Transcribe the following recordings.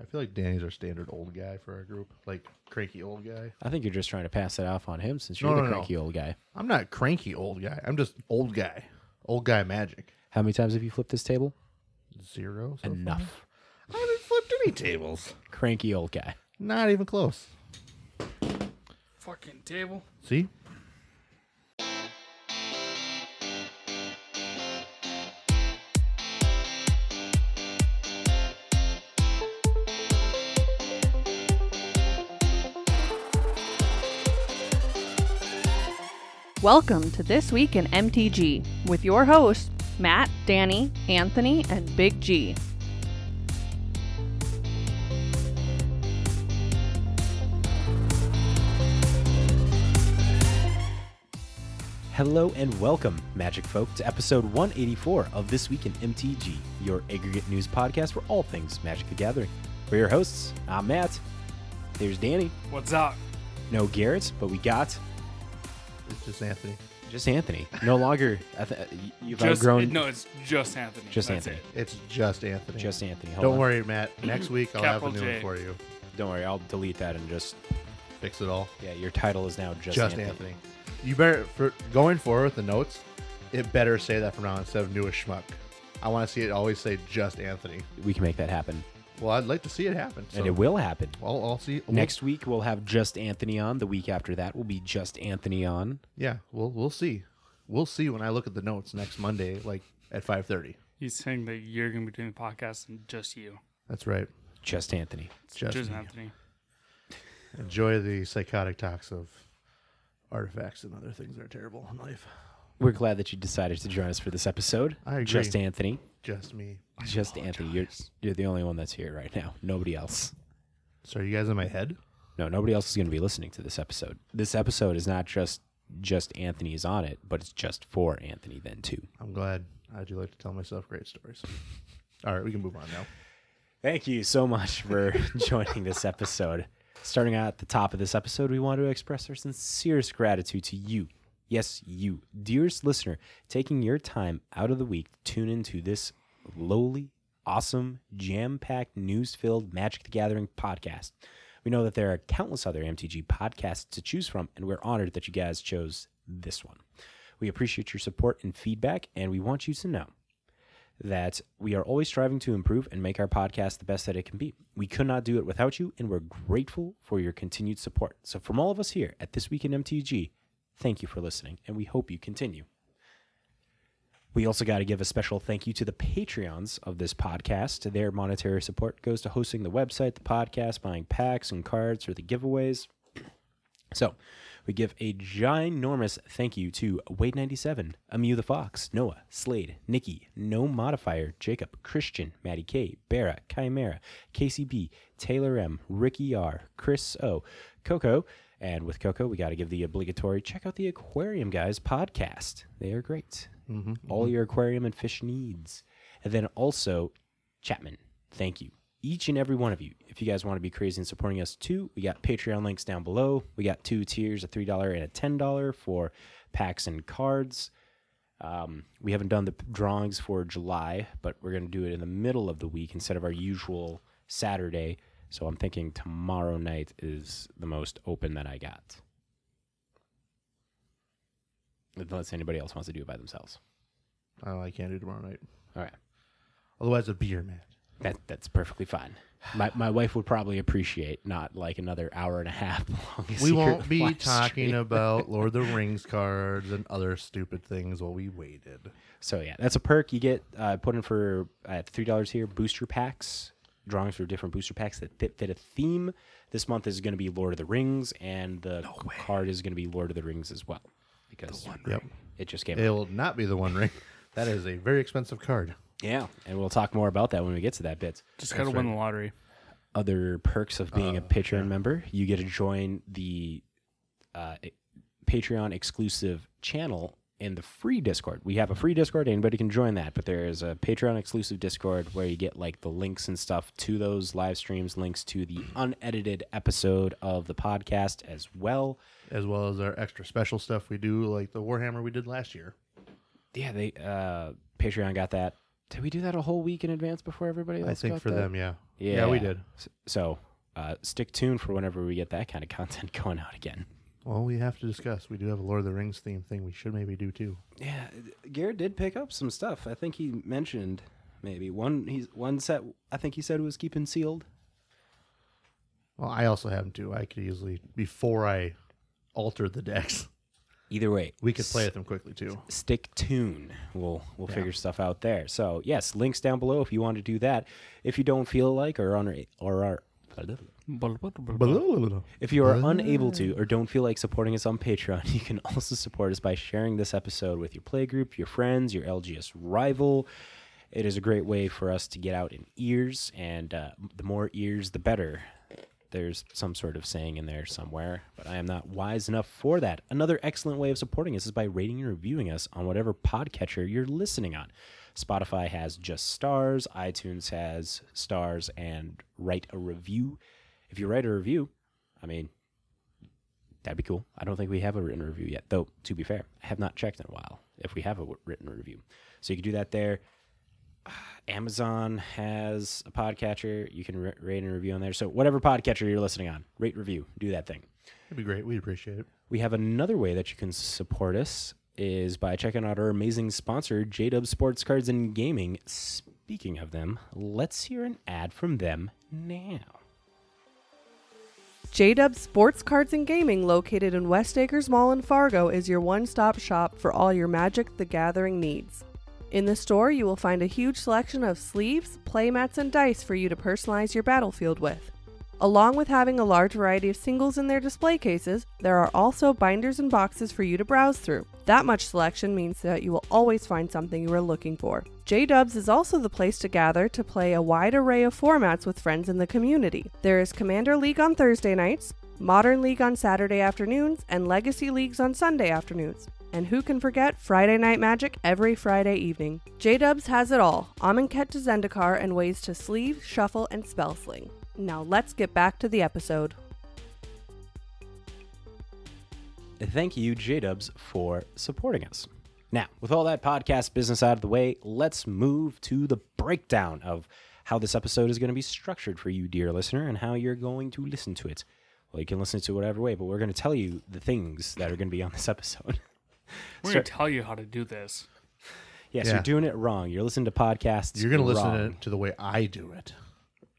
I feel like Danny's our standard old guy for our group, like cranky old guy. I think you're just trying to pass it off on him since you're No, the no, no. cranky old guy. I'm not cranky old guy. I'm just old guy. Old guy magic. How many times have you flipped this table? Zero. so far. Enough. I haven't flipped any tables. Cranky old guy. Not even close. Fucking table. See? Welcome to This Week in MTG with your hosts, Matt, Danny, Anthony, and Big G. Hello and welcome, Magic folk, to episode 184 of This Week in MTG, your aggregate news podcast for all things Magic the Gathering. We're your hosts. I'm Matt. There's Danny. What's up? No Garrett, but we got It's just Anthony. just Anthony. No longer. I th- you've Just outgrown. no, it's just Anthony. Just That's Anthony. it. It's just Anthony. Just Anthony. Hold Don't on. worry, Matt. Next week I'll have a Capital new one for you. Don't worry. I'll delete that and just. Fix it all. Yeah, your title is now just, Just, Anthony. Anthony. You better for going forward with the notes. It better say that from now on instead of newest schmuck. I want to see it always say just Anthony. We can make that happen, Well, I'd like to see it happen. So and it will happen. I'll, I'll see. we'll- Next week we'll have just Anthony on. The week after that will be just Anthony on. Yeah, we'll we'll see. We'll see when I look at the notes next Monday, like at five thirty. He's saying that you're gonna be doing the podcast and just you. That's right. Just Anthony. Just just, me. Anthony. Enjoy the psychotic talks of artifacts and other things that are terrible in life. We're glad that you decided to join us for this episode. I agree. Just Anthony. Just me. Just Anthony. You're you're the only one that's here right now. Nobody else. So are you guys in my head? No, nobody else is going to be listening to this episode. This episode is not just just Anthony is on it, but it's just for Anthony then too. I'm glad. I do like to tell myself great stories. All right, we can move on now. Thank you so much for joining this episode. Starting out at the top of this episode, we want to express our sincerest gratitude to you. Yes, you, dearest listener, taking your time out of the week to tune into this lowly, awesome, jam packed, news filled Magic the Gathering podcast. We know that there are countless other MTG podcasts to choose from, and we're honored that you guys chose this one. We appreciate your support and feedback, and we want you to know that we are always striving to improve and make our podcast the best that it can be. We could not do it without you, and we're grateful for your continued support. So, from all of us here at This Week in MTG, thank you for listening, and we hope you continue. We also got to give a special thank you to the Patreons of this podcast. Their monetary support goes to hosting the website, the podcast, buying packs and cards for the giveaways. So, we give a ginormous thank you to Wade97, Amu the Fox, Noah, Slade, Nikki, No Modifier, Jacob, Christian, Maddie K, Barra, Chimera, KCB, Taylor M, Ricky R, Chris O, Coco, and with Coco, we got to give the obligatory check out the Aquarium Guys podcast. They are great. All your aquarium and fish needs. And then also, Chapman, thank you. Each and every one of you. If you guys want to be crazy and supporting us too, we got Patreon links down below. We got two tiers, a $3 and a $10 for packs and cards. Um, we haven't done the drawings for July, but we're going to do it in the middle of the week instead of our usual Saturday. So I'm thinking tomorrow night is the most open that I got. Unless anybody else wants to do it by themselves. Oh, I can't do tomorrow night. All right. Otherwise, a beer, man. That that's perfectly fine. My my wife would probably appreciate not like another hour and a half long. We won't be talking stream. about Lord of the Rings cards and other stupid things while we waited. So yeah, that's a perk you get. Uh, put in for uh, three dollars here. Booster packs, drawings for different booster packs that fit, fit a theme. This month is going to be Lord of the Rings, and the card is going to be Lord of the Rings as well because Yep. it just came. It out. will not be the One Ring. That is a very expensive card. Yeah, and we'll talk more about that when we get to that bit. Just gotta win the lottery. other perks of being a Patreon member. You get to join the uh, Patreon exclusive channel in the free Discord. We have a free Discord. Anybody can join that, but there is a Patreon exclusive Discord where you get like the links and stuff to those live streams, links to the unedited episode of the podcast as well. as well as our extra special stuff we do, like the Warhammer we did last year. Yeah, they uh, Patreon got that Did we do that a whole week in advance before everybody else? I think got for that? them, yeah. Yeah, Yeah, we did. So, uh, stick tuned for whenever we get that kind of content going out again. Well, we have to discuss. We do have a Lord of the Rings theme thing. We should maybe do too. Yeah, Garrett did pick up some stuff. I think he mentioned maybe one. He's one set. I think he said was keeping sealed. Well, I also have them too. I could easily before I altered the decks, Either way, we could play with them quickly too. stick tune. We'll we'll Yeah. figure stuff out there. So yes, links down below if you want to do that. If you don't feel like or on or are if you are unable to or don't feel like supporting us on Patreon, you can also support us by sharing this episode with your playgroup, your friends, your LGS rival. It is a great way for us to get out in ears, and uh, the more ears, the better. There's some sort of saying in there somewhere, but I am not wise enough for that. Another excellent way of supporting us is by rating and reviewing us on whatever podcatcher you're listening on. Spotify has just stars, iTunes has stars, and write a review. If you write a review, I mean, that'd be cool. I don't think we have a written review yet, though, to be fair, I have not checked in a while if we have a written review. So you can do that there. Amazon has a podcatcher. You can rate and review on there. So whatever podcatcher you're listening on, rate, review, do that thing. It'd be great. We'd appreciate it. We have another way that you can support us is by checking out our amazing sponsor, JW Sports Cards and Gaming. Speaking of them, let's hear an ad from them now. JW Sports Cards and Gaming, located in West Acres Mall in Fargo, is your one stop shop for all your Magic the Gathering needs. In the store, you will find a huge selection of sleeves, playmats, and dice for you to personalize your battlefield with. Along with having a large variety of singles in their display cases, there are also binders and boxes for you to browse through. That much selection means that you will always find something you are looking for. JDubs is also the place to gather to play a wide array of formats with friends in the community. There is Commander League on Thursday nights, Modern League on Saturday afternoons, and Legacy Leagues on Sunday afternoons. And who can forget Friday Night Magic every Friday evening? JDubs has it all Amonkhet to Zendikar and ways to sleeve, shuffle, and spell sling. Now let's get back to the episode. Thank you, JDubs, for supporting us. Now, with all that podcast business out of the way, let's move to the breakdown of how this episode is going to be structured for you, dear listener, and how you're going to listen to it. Well, you can listen to it whatever way, but we're going to tell you the things that are going to be on this episode. We're Start- gonna tell you how to do this. yes, Yeah. you're doing it wrong. You're listening to podcasts. You're gonna listen wrong. to, to the way I do it.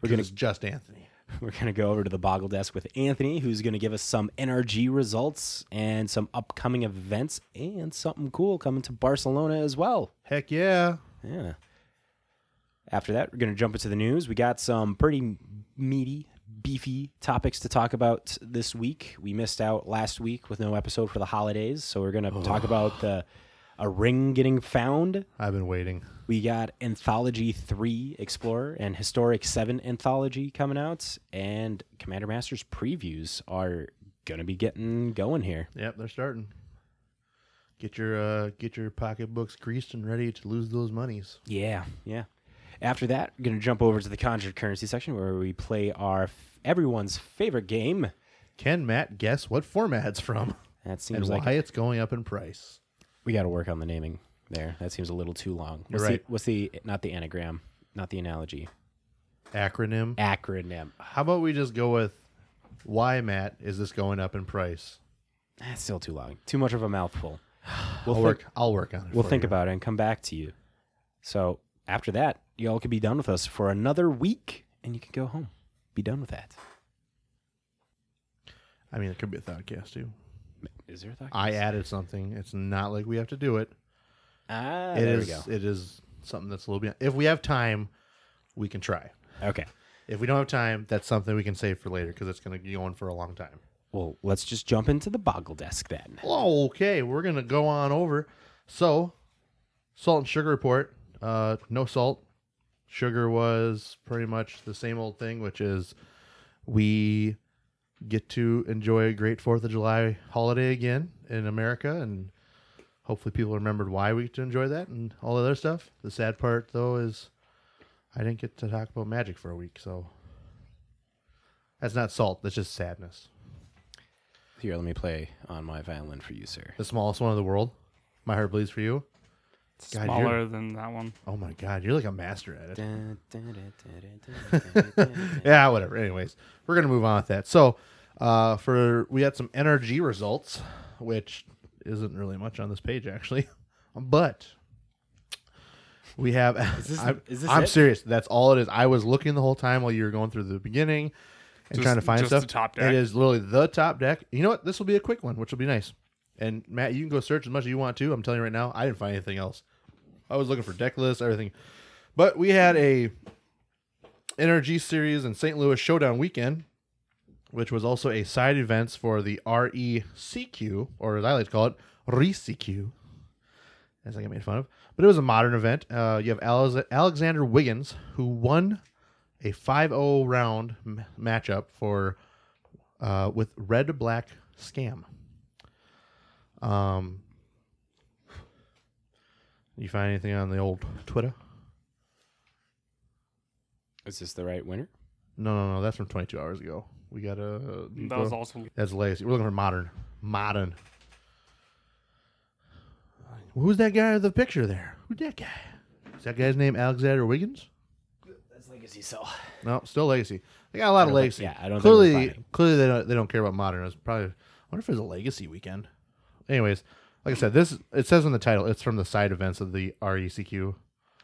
We're gonna it's just Anthony. We're going to go over to the Boggle Desk with Anthony, who's going to give us some NRG results and some upcoming events and something cool coming to Barcelona as well. Heck yeah. Yeah. After that, we're going to jump into the news. We got some pretty meaty, beefy topics to talk about this week. We missed out last week with no episode for the holidays, so we're going to talk about the a ring getting found. I've been waiting. We got Anthology 3 Explorer and Historic 7 Anthology coming out, and Commander Masters previews are going to be getting going here. Yep, they're starting. Get your uh, get your pocketbooks greased and ready to lose those monies. Yeah, yeah. After that, we're going to jump over to the Conjured Currency section where we play our f- everyone's favorite game. Can Matt guess what format it's from That and seems why like it's going up in price? We got to work on the naming there. That seems a little too long. What's right. The, what's the not the anagram, not the analogy, Acronym. acronym? How about we just go with why Matt is this going up in price? That's still too long. Too much of a mouthful. We'll I'll think- work. I'll work on it. We'll for think you. about it and come back to you. So after that, y'all could be done with us for another week, and you can go home. Be done with that. I mean, it could be a thoughtcast too. Is there a thought? I added something. It's not like we have to do it. ah, It there is. we go. It is something that's a little bit. If we have time, we can try. Okay. If we don't have time, that's something we can save for later because it's going to be going for a long time. Well, let's just jump into the boggle desk then. Oh, okay. We're going to go on over. So, salt and sugar report. Uh, no salt. Sugar was pretty much the same old thing, which is we get to enjoy a great Fourth of July holiday again in America, and hopefully people remembered why we get to enjoy that and all the other stuff. The sad part, though, is I didn't get to talk about magic for a week, so that's not salt. That's just sadness. Here, let me play on my violin for you, sir. The smallest one in the world. My heart bleeds for you. It's God, smaller than that one. Oh my god, you're like a master at it. Yeah, whatever. Anyways, we're gonna move on with that. So, uh, for we had some NRG results, which isn't really much on this page actually, but we have. Is this- I'm, is this I'm serious. That's all it is. I was looking the whole time while you were going through the beginning and Just- trying to find just stuff. the top deck? It is literally the top deck. You know what? This will be a quick one, which will be nice. And Matt, you can go search as much as you want to. I'm telling you right now, I didn't find anything else. I was looking for deck lists, everything. But we had a NRG series in St. Louis Showdown weekend, which was also a side events for the RECQ, or as I like to call it, RECQ, as I get made fun of. But it was a modern event. Uh, you have Alex- Alexander Wiggins, who won a 5-0 round m- matchup for uh, with Red Black Scam. Um, you find anything on the old Twitter? Is this the right winner? No, no, no. That's from 22 hours ago. We got a. That was also That's legacy. We're looking for modern. Modern. Who's that guy with the picture there? Who's that guy? Is that guy's name Alexander Wiggins? That's legacy so. No, still legacy. They got a lot of don't think- legacy. yeah, I don't think clearly, finding. clearly they don't they don't care about modern. It's probably. I wonder if it's a legacy weekend. Anyways, like I said, this it says in the title. It's from the side events of the RECQ.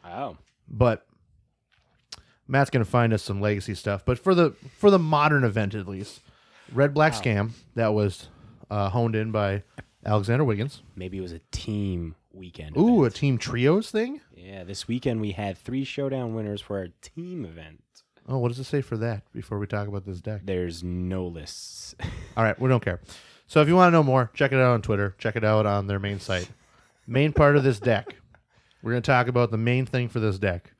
Oh. but Matt's gonna find us some legacy stuff. But for the for the modern event at least, Red Black Scam that was uh, honed in by Alexander Wiggins. Maybe it was a team weekend. Ooh, a team trios thing. Yeah, this weekend we had three showdown winners for our team event. Oh, what does it say for that? Before we talk about this deck. There's no lists. All right, we don't care. So if you want to know more, check it out on Twitter. Check it out on their main site. Main part of this deck. We're going to talk about the main thing for this deck.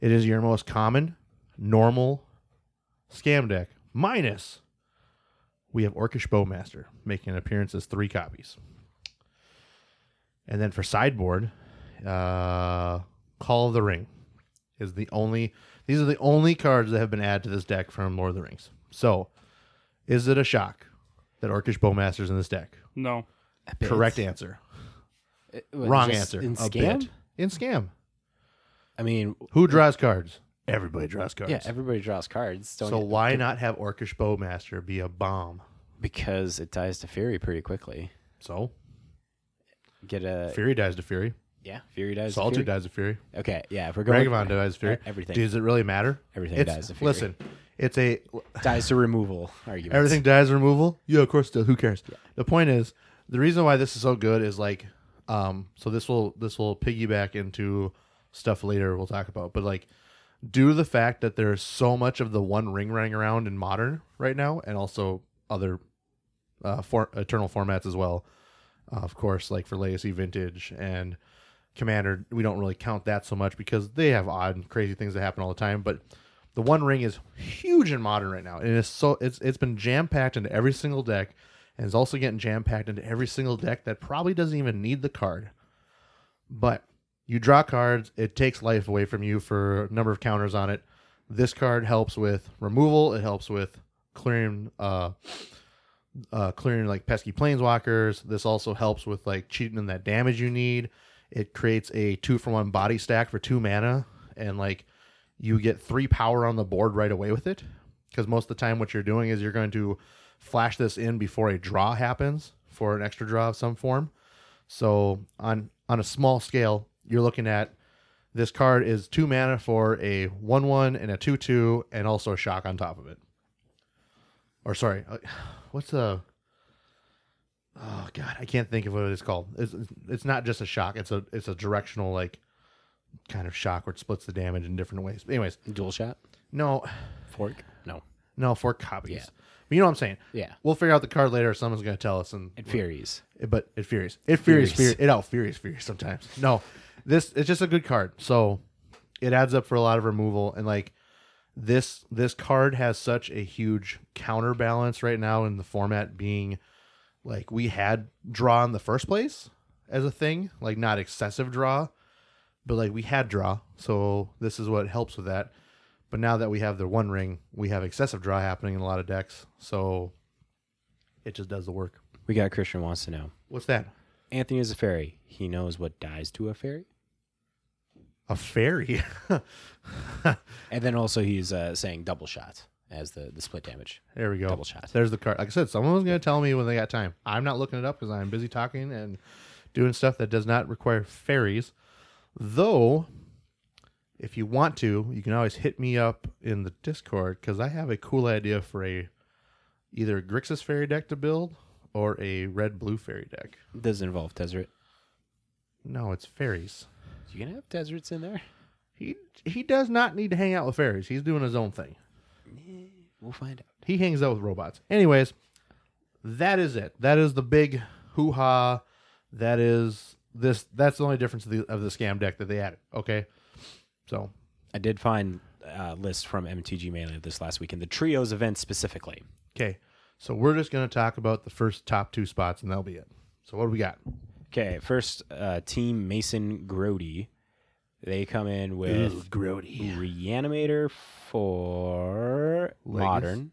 It is your most common, normal scam deck. Minus, we have Orcish Bowmaster making an appearance as three copies. And then for sideboard, uh, Call of the Ring is the only. These are the only cards that have been added to this deck from Lord of the Rings. So, is it a shock that Orcish Bowmaster's in this deck? no. Correct answer. It- what, Wrong just answer. In A scam? bit. In scam. I mean, Who draws cards? Everybody draws cards. yeah, everybody draws cards. Don't so you- why not have Orcish Bowmaster be a bomb? Because it dies to Fury pretty quickly. So Get a Fury dies to Fury. yeah, Fury dies. to Solitude Fury. dies to Fury. Okay, yeah, if we're going Ragavan dies to Fury. Everything. Does it really matter? Everything It's- dies to Fury. Listen, it's a dies to removal arguments. Everything dies to removal. Yeah, of course. it does. Who cares? The point is, the reason why this is so good is like, um, so this will this will piggyback into stuff later we'll talk about, but like, due to the fact that there's so much of the one ring running around in modern right now, and also other uh, for eternal formats as well. Uh, of course, like for Legacy Vintage and Commander, we don't really count that so much because they have odd and crazy things that happen all the time. But the One Ring is huge in modern right now, and it's so it's it's been jam packed into every single deck, and it's also getting jam packed into every single deck that probably doesn't even need the card. But you draw cards, it takes life away from you for a number of counters on it. This card helps with removal. It helps with clearing, uh, uh, clearing like pesky planeswalkers. This also helps with like cheating in that damage you need. It creates a two for one body stack for two mana, and like you get three power on the board right away with it. Because most of the time, what you're doing is you're going to flash this in before a draw happens for an extra draw of some form. So on on a small scale, you're looking at this card is two mana for a one one and a two two, and also a shock on top of it. Or sorry, uh, what's the? Oh God, I can't think of what it's called. It's it's not just a shock. It's a it's a directional like kind of shock where it splits the damage in different ways. But anyways, dual shot no, fork. No, no, for copies. Yeah. But you know what I'm saying? yeah, We'll figure out the card later. Someone's going to tell us, and it Furies. Uh, but it furious. It furious, Furious. furious. It out furious, furious sometimes. No, this it's just a good card. So it adds up for a lot of removal, and like this this card has such a huge counterbalance right now in the format being like we had draw in the first place as a thing, like not excessive draw, but like we had draw. So this is what helps with that. But now that we have the one ring, we have excessive draw happening in a lot of decks. So it just does the work. We got Christian wants to know What's that? Anthony is a fairy. He knows what dies to a fairy. A fairy. And then also he's uh, saying double shot as the, the split damage. there we go. Double shot. There's the card. Like I said, someone was going to tell me when they got time. I'm not looking it up because I'm busy talking and doing stuff that does not require fairies. Though, if you want to, you can always hit me up in the Discord because I have a cool idea for a either a Grixis fairy deck to build or a red blue fairy deck. Does it involve Desert? No, it's fairies. You gonna have deserts in there? He he does not need to hang out with fairies. He's doing his own thing. We'll find out. He hangs out with robots. Anyways, that is it. That is the big hoo ha. That is this. That's the only difference of the, of the scam deck that they added. Okay, so I did find a list from MTG Melee this last weekend, the trios event specifically. okay, so we're just gonna talk about the first top two spots, and that'll be it. So what do we got? Okay, first uh, team Mason Grody. They come in with Grody. Reanimator for Legacy. Modern.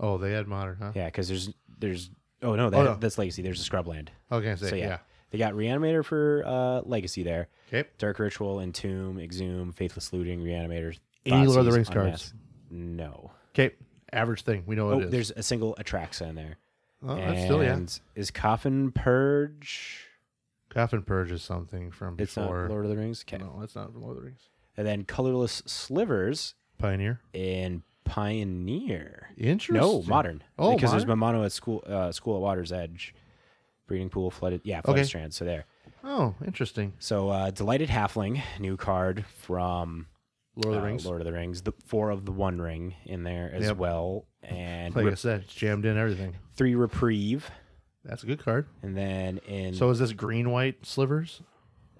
Oh, they had modern, huh? Yeah, because there's there's oh no, that, Oh, no. that's Legacy. There's a Scrubland. Okay, say So yeah, yeah. They got Reanimator for uh, Legacy there. Okay, Dark Ritual, Entomb, Exhume, Faithless Looting, Reanimator. Any Lord of the Rings cards? No. okay. Average thing. We know what Oh, it is. there's a single Atraxa in there. oh, that's still yeah. Is Coffin Purge? Coffin Purge is something from It's not before. Lord of the Rings. Okay. No, that's not from Lord of the Rings. And then Colorless Slivers Pioneer. And Pioneer. Interesting. No, modern. Oh, because there's modern? Mono at school, uh, school at Water's Edge, breeding pool, flooded. Yeah, flooded Okay. strand. So there. Oh, interesting. So uh, delighted halfling, new card from Lord of the uh, Rings. Lord of the Rings. The four of the One Ring in there as Yep. well, and Like I said, it's jammed in everything. three reprieve, That's a good card. and then in So is this green white slivers?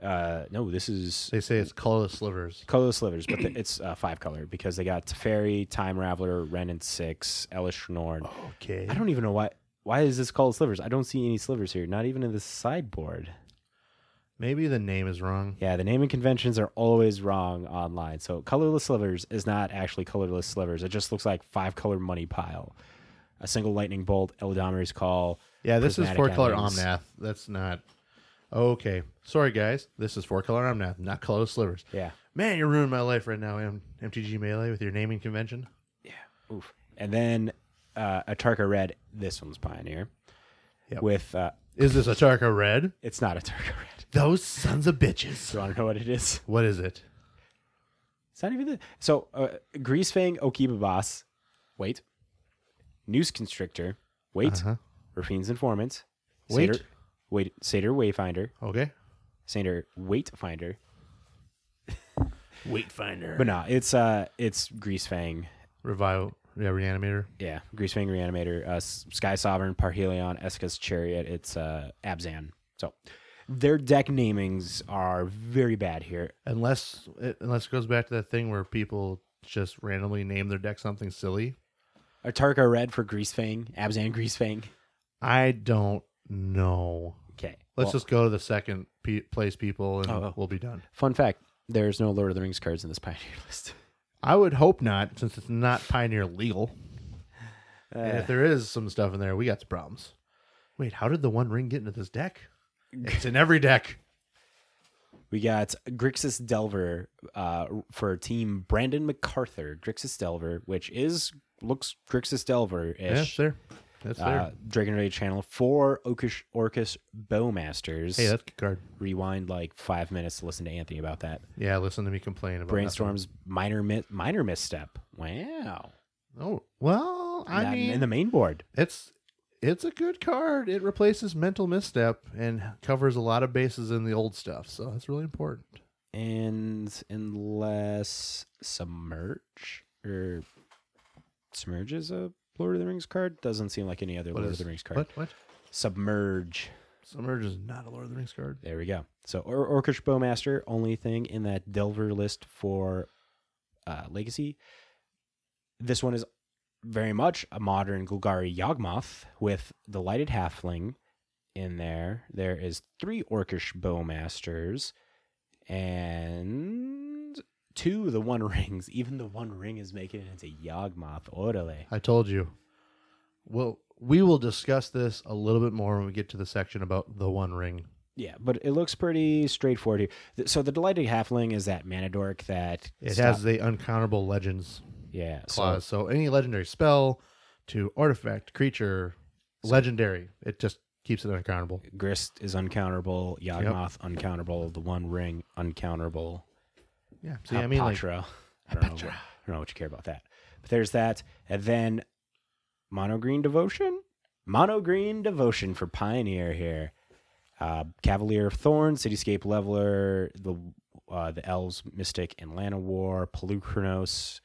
uh, no, this is They say it's colorless slivers. colorless slivers, but the, it's uh, five color because they got Teferi, Time Raveler, Wrenn and Six, Elesh Norn. Okay. I don't even know why. Why is this called slivers? I don't see any slivers here. Not even in the sideboard. Maybe the name is wrong. Yeah, the naming conventions are always wrong online. So colorless slivers is not actually colorless slivers. It just looks like five color money pile. A single lightning bolt, Eladamri's call. Yeah, this is four color Omnath. That's not. Okay. Sorry, guys. This is four color Omnath, not colorless slivers. Yeah. Man, you're ruining my life right now, M- MTG Melee, with your naming convention. Yeah. Oof. And then uh, Atarka Red. This one's Pioneer. Yep. With uh, Is this a Tarka Red? it's not a Tarka Red. Those sons of bitches. Do you want to know what it is? What is it? It's not even the so uh, Greasefang Okiba Boss. Wait. Noose Constrictor. Wait. Uh-huh. Raffine's Informant. Wait. Satyr, wait. Satyr Wayfinder. Okay. Satyr Waitfinder. Weight Finder. But no, it's uh, it's Greasefang. Revival. Yeah, Reanimator. Yeah, Greasefang Reanimator, uh, Sky Sovereign, Parhelion, Esika's Chariot. It's uh, Abzan. So their deck namings are very bad here. Unless it, unless it goes back to that thing where people just randomly name their deck something silly. Atarka Red for Greasefang, Abzan Greasefang. I don't know. Okay. Let's well, just go to the second pe- place people and Oh, oh. we'll be done. fun fact: there's no Lord of the Rings cards in this Pioneer list. I would hope not, since it's not Pioneer legal. Uh, and if there is some stuff in there, we got some problems. Wait, how did the One Ring get into this deck? It's in every deck. We got Grixis Delver uh, for Team Brandon MacArthur. Grixis Delver, which is looks Grixis Delver Yeah, ish. there. That's there. uh, Dragon Rage channel for Orcish, Orcus Bowmasters. hey, that's a good card. Rewind like five minutes to listen to Anthony about that. Yeah, listen to me complain about. Brainstorm's minor mi- minor misstep. Wow. Oh well, I Not mean, in the main board. it's it's a good card. It replaces mental misstep and covers a lot of bases in the old stuff, so that's really important. And unless Submerge or Submerge is a Lord of the Rings card, doesn't seem like any other What Lord is of the Rings card. What? What? Submerge. Submerge is not a Lord of the Rings card. There we go. So or- Orcish Bowmaster, only thing in that Delver list for uh, Legacy. This one is very much a modern Golgari Yawgmoth with the Lighted Halfling in there. There is three Orcish Bowmasters and two the One Rings. Even the One Ring is making it into Yawgmoth. Orale. I told you. Well, we will discuss this a little bit more when we get to the section about the One Ring. Yeah, but it looks pretty straightforward here. So the delighted halfling is that mana dork that It stop- has the uncountable legends yeah clause. So, any legendary spell to artifact, creature, legendary, it just keeps it uncountable. Grist is uncounterable. Yawgmoth uncounterable. The One Ring uncounterable. Yeah. See, I mean, like, Patra. I don't, know what, I don't know what you care about that. But there's that. And then Mono Green Devotion? Mono Green Devotion for Pioneer here. Uh, Cavalier of Thorns, Cityscape Leveler, the uh, the Elves, Mystic, and Lana War, Polukranos,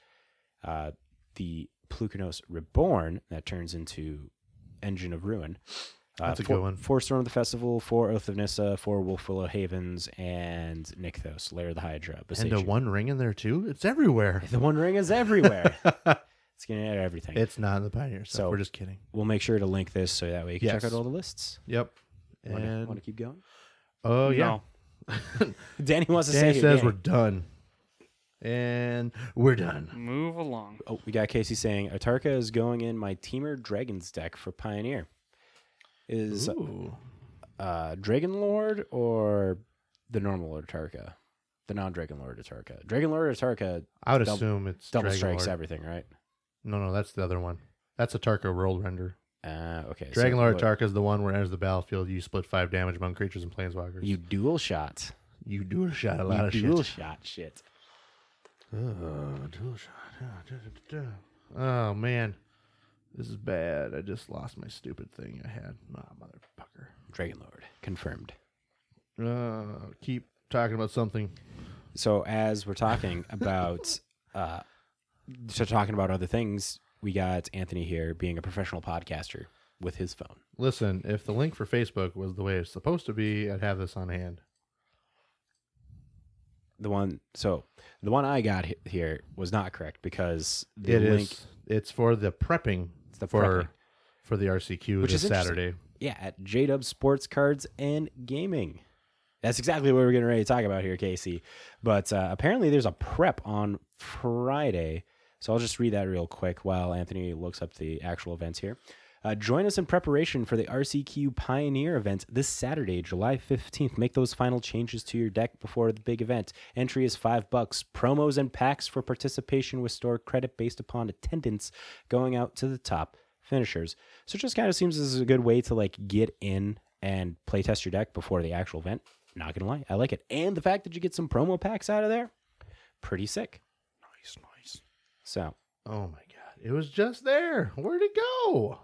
uh, the Polukranos Reborn that turns into Engine of Ruin. Uh, That's a four, good one. Four Storm of the Festival, four Oath of Nissa, four Wolfwillow Havens, and Nykthos, Lair of the Hydra. and a Besacian. one ring in there too. It's everywhere. The One Ring is everywhere. it's getting at everything. It's not in the Pioneer stuff. So- We're just kidding. we'll make sure to link this so that way you can check out all the lists. Yep. And want to keep going? oh yeah, No. Danny wants to Dan say says again. we're done, and we're done. Move along. Oh, we got Casey saying Atarka is going in my Temur Dragons deck for Pioneer. Is Ooh. uh, Dragon Lord or the normal Atarka? The non Dragon Lord Atarka. Dragon Lord Atarka I would Dou- assume it's double Dragon strikes Lord. everything, right? No, no, that's the other one. That's a Tarka roll render. Uh, okay. Dragon Lord what- Tarka is the one where enters the battlefield. You split five damage among creatures and planeswalkers. You dual shot. you do a shot a lot you of dual shit. shot shit. Oh, dual shot. Oh man, this is bad. I just lost my stupid thing I had. Ah, motherfucker. Dragon Lord confirmed. Uh, keep talking about something. So as we're talking about uh so talking about other things, we got Anthony here being a professional podcaster with his phone. Listen, if the link for Facebook was the way it's supposed to be, I'd have this on hand. The one so the one I got he- here was not correct because the It is. link It's for the prepping the for for the RCQ Which this is. Saturday. yeah, at J-Dub Sports Cards and Gaming. That's exactly what we're getting ready to talk about here, Casey. But uh, apparently there's a prep on Friday. So I'll just read that real quick while Anthony looks up the actual events here. Uh, join us in preparation for the RCQ Pioneer event this Saturday, July 15th. Make those final changes to your deck before the big event. Entry is five bucks. Promos and packs for participation with store credit based upon attendance going out to the top finishers. So it just kind of seems as a good way to like get in and play test your deck before the actual event. Not gonna lie, I like it. And the fact that you get some promo packs out of there, pretty sick. Nice, nice. So Oh my god. It was just there. Where'd it go?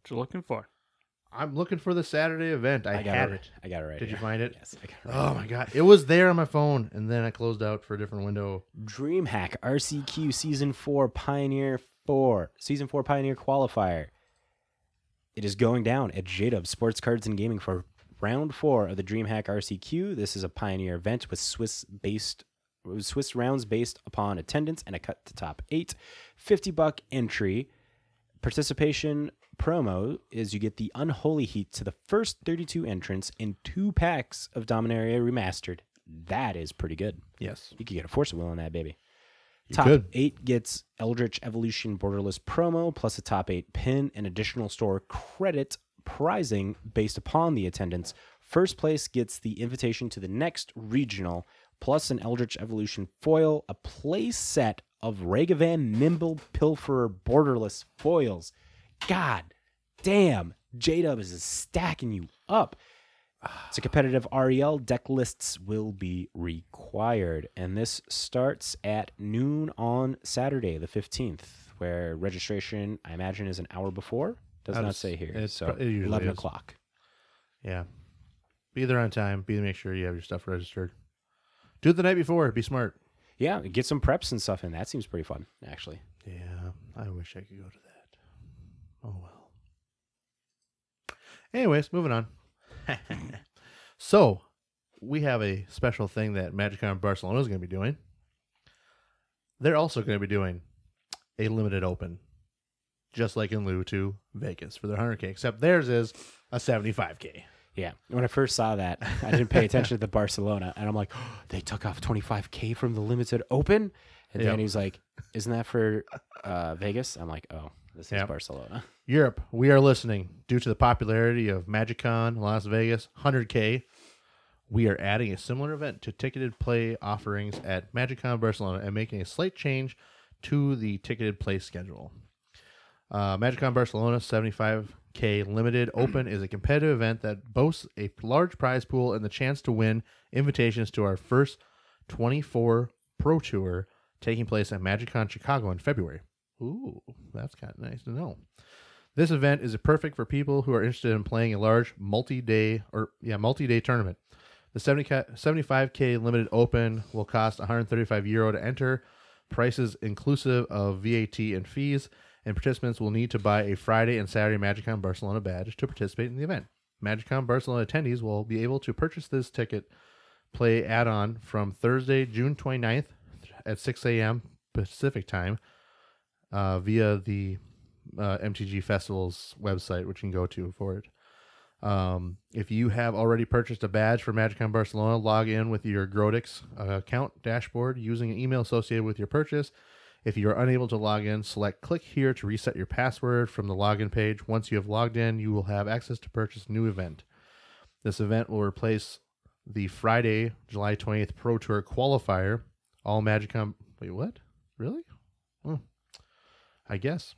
What you looking for? I'm looking for the Saturday event. I, got had it. it. I got it right. Did you find it? Yes, I got it right. Oh my god. It was there on my phone and then I closed out for a different window. DreamHack RCQ Season 4 Pioneer 4, Season 4 Pioneer Qualifier. It is going down at JDub Sports Cards and Gaming for round four of the DreamHack RCQ. This is a Pioneer event with Swiss based Swiss rounds based upon attendance and a cut to top eight. 50 buck entry. Participation promo is you get the Unholy Heat to the first 32 entrants in two packs of Dominaria Remastered. That is pretty good. Yes. You could get a Force of Will on that baby. You top could. eight gets Eldritch Evolution Borderless promo plus a top eight pin and additional store credit prizing based upon the attendance. First place gets the invitation to the next regional plus an Eldritch Evolution foil, a play set of Ragavan Nimble Pilferer Borderless foils. God damn, J Dub is stacking you up. It's a competitive REL. Deck lists will be required. And this starts at noon on Saturday, the 15th, where registration, I imagine, is an hour before. Does I'd not s- say here. it's so pro- it usually 11 is. o'clock. Yeah. Be there on time. Be to make sure you have your stuff registered. Do it the night before. Be smart. Yeah, get some preps and stuff in. That seems pretty fun, actually. Yeah, I wish I could go to that. Oh well. Anyways, moving on. so, we have a special thing that MagicCon Barcelona is going to be doing. They're also going to be doing a limited open, just like in lieu to Vegas for their 100K, except theirs is a 75K. Yeah. When I first saw that, I didn't pay attention to the Barcelona, and I'm like, they took off 25K from the limited open? And Yep. then he's like, isn't that for uh, Vegas? I'm like, oh, this is Barcelona. Europe, we are listening due to the popularity of MagicCon Las Vegas 100K. we are adding a similar event to ticketed play offerings at MagicCon Barcelona and making a slight change to the ticketed play schedule. Uh, MagicCon Barcelona 75K Limited Open is a competitive event that boasts a large prize pool and the chance to win invitations to our first 24 Pro Tour taking place at MagicCon Chicago in February. Ooh, that's kind of nice to know. This event is perfect for people who are interested in playing a large multi-day or yeah multi-day tournament. The 70 75k limited open will cost 135 euro to enter. Prices inclusive of VAT and fees, and participants will need to buy a Friday and Saturday MagicCon Barcelona badge to participate in the event. MagicCon Barcelona attendees will be able to purchase this ticket play add-on from Thursday, June 29th at 6 a.m. Pacific time uh, via the uh, MTG Festival's website, which you can go to for it. Um, if you have already purchased a badge for MagicCon Barcelona, log in with your Grodix uh, account dashboard using an email associated with your purchase. If you are unable to log in, select click here to reset your password from the login page. Once you have logged in, you will have access to purchase new event. This event will replace the Friday, July 20th Pro Tour qualifier. All MagicCon. Wait, what? Really? Hmm. I guess.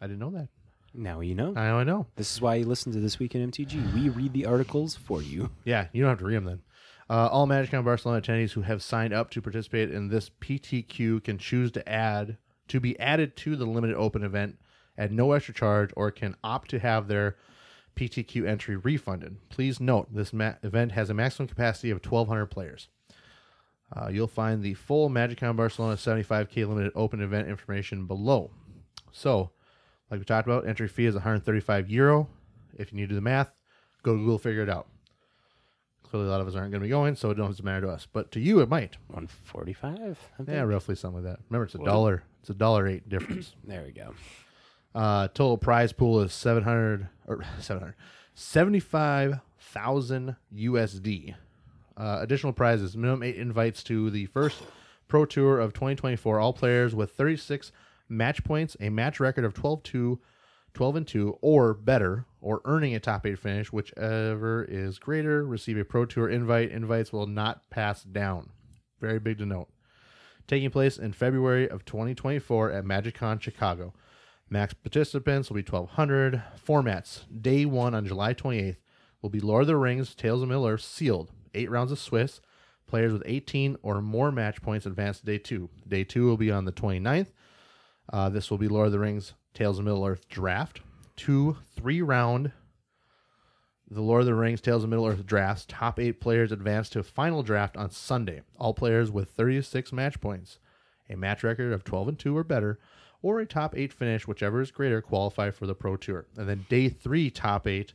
I didn't know that. Now you know. Now I know. This is why you listen to This Week in MTG. We read the articles for you. Yeah, you don't have to read them then. Uh, all MagicCon Barcelona attendees who have signed up to participate in this PTQ can choose to add to be added to the limited open event at no extra charge, or can opt to have their PTQ entry refunded. Please note this ma- event has a maximum capacity of 1,200 players. Uh, you'll find the full MagicCon Barcelona 75k limited open event information below. So, like we talked about, entry fee is 135 euro. If you need to do the math, go Google, figure it out. Clearly, a lot of us aren't going to be going, so it doesn't matter to us. But to you, it might. 145. Yeah, roughly something like that. Remember, it's a dollar. It's a dollar eight difference. There we go. Uh, total prize pool is 700 or 700 75,000 USD. Uh, additional prizes, minimum eight invites to the first Pro Tour of 2024. All players with 36 match points, a match record of 12 2, 12 and 2 or better, or earning a top 8 finish, whichever is greater, receive a Pro Tour invite. Invites will not pass down. Very big to note. Taking place in February of 2024 at MagicCon Chicago. Max participants will be 1,200. Formats Day 1 on July 28th will be Lord of the Rings, Tales of Middle Earth, sealed. Eight rounds of Swiss. Players with 18 or more match points advance to Day 2. Day 2 will be on the 29th. Uh, this will be Lord of the Rings, Tales of Middle Earth draft. Two three round the Lord of the Rings Tales of Middle Earth drafts. Top eight players advance to final draft on Sunday. All players with 36 match points, a match record of 12 and 2 or better, or a top eight finish, whichever is greater, qualify for the Pro Tour. And then day three, top eight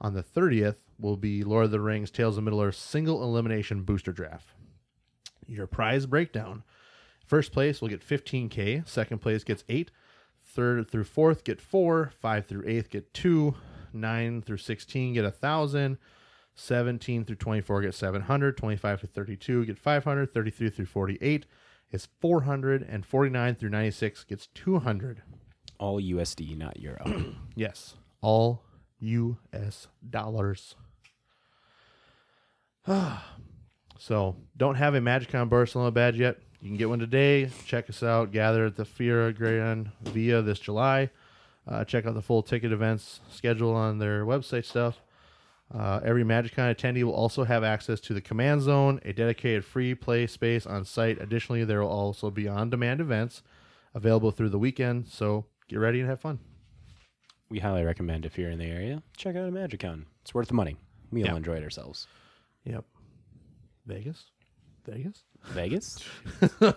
on the 30th will be Lord of the Rings Tales of Middle Earth single elimination booster draft. Your prize breakdown. First place will get 15K. Second place gets 8. Third through fourth get 4. 5 through 8th get 2. 9 through 16 get 1,000. 17 through 24 get 700. 25 to 32 get 500. 33 through 48 is 400. And 49 through 96 gets 200. All USD, not euro. Yes. All US dollars. so, don't have a MagicCon Barcelona badge yet. You can get one today. Check us out. Gather at the Fira Gran Via this July. Uh, check out the full ticket events schedule on their website stuff. Uh, every MagicCon attendee will also have access to the command zone, a dedicated free play space on site. Additionally, there will also be on demand events available through the weekend. So, get ready and have fun. we highly recommend if you're in the area, check out a MagicCon. It's worth the money. We all Yeah. enjoyed ourselves. Yep. Vegas? Vegas? Vegas? I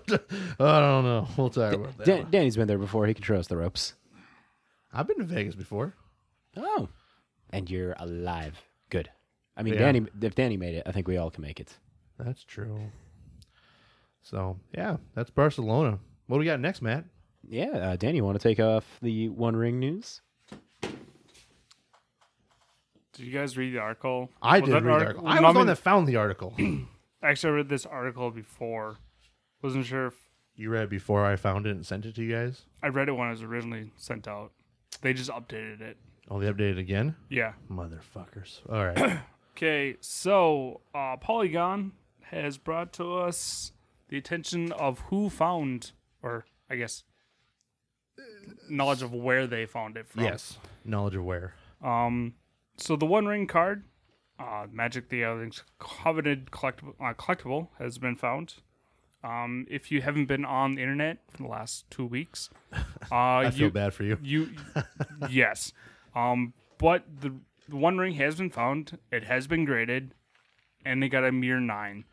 don't know. We'll talk about that. Dan- one. Danny's been there before. He can show us the ropes. I've been to Vegas before. Oh. And you're alive. Good. I mean, Yeah. Danny. If Danny made it, I think we all can make it. That's true. So, yeah, that's Barcelona. What do we got next, Matt? Yeah, uh, Danny, you want to take off the One Ring news? Did you guys read the article? I Was did that read the article. I was the one mean- that found the article. Actually, I read this article before. Wasn't sure if you read it before I found it and sent it to you guys? I read it when it was originally sent out. They just updated it. Oh, they updated again? Yeah. Motherfuckers. All right. Okay, so uh, Polygon has brought to us the attention of who found, or I guess, knowledge of where they found it from. Yes. Knowledge of where. Um, so the One Ring card, uh, Magic the Gathering's coveted collectible, uh, collectible has been found. Um, if you haven't been on the internet for the last two weeks, uh, I feel you, bad for you. you, yes. Um, but the, the One Ring has been found. It has been graded, and they got a mere nine.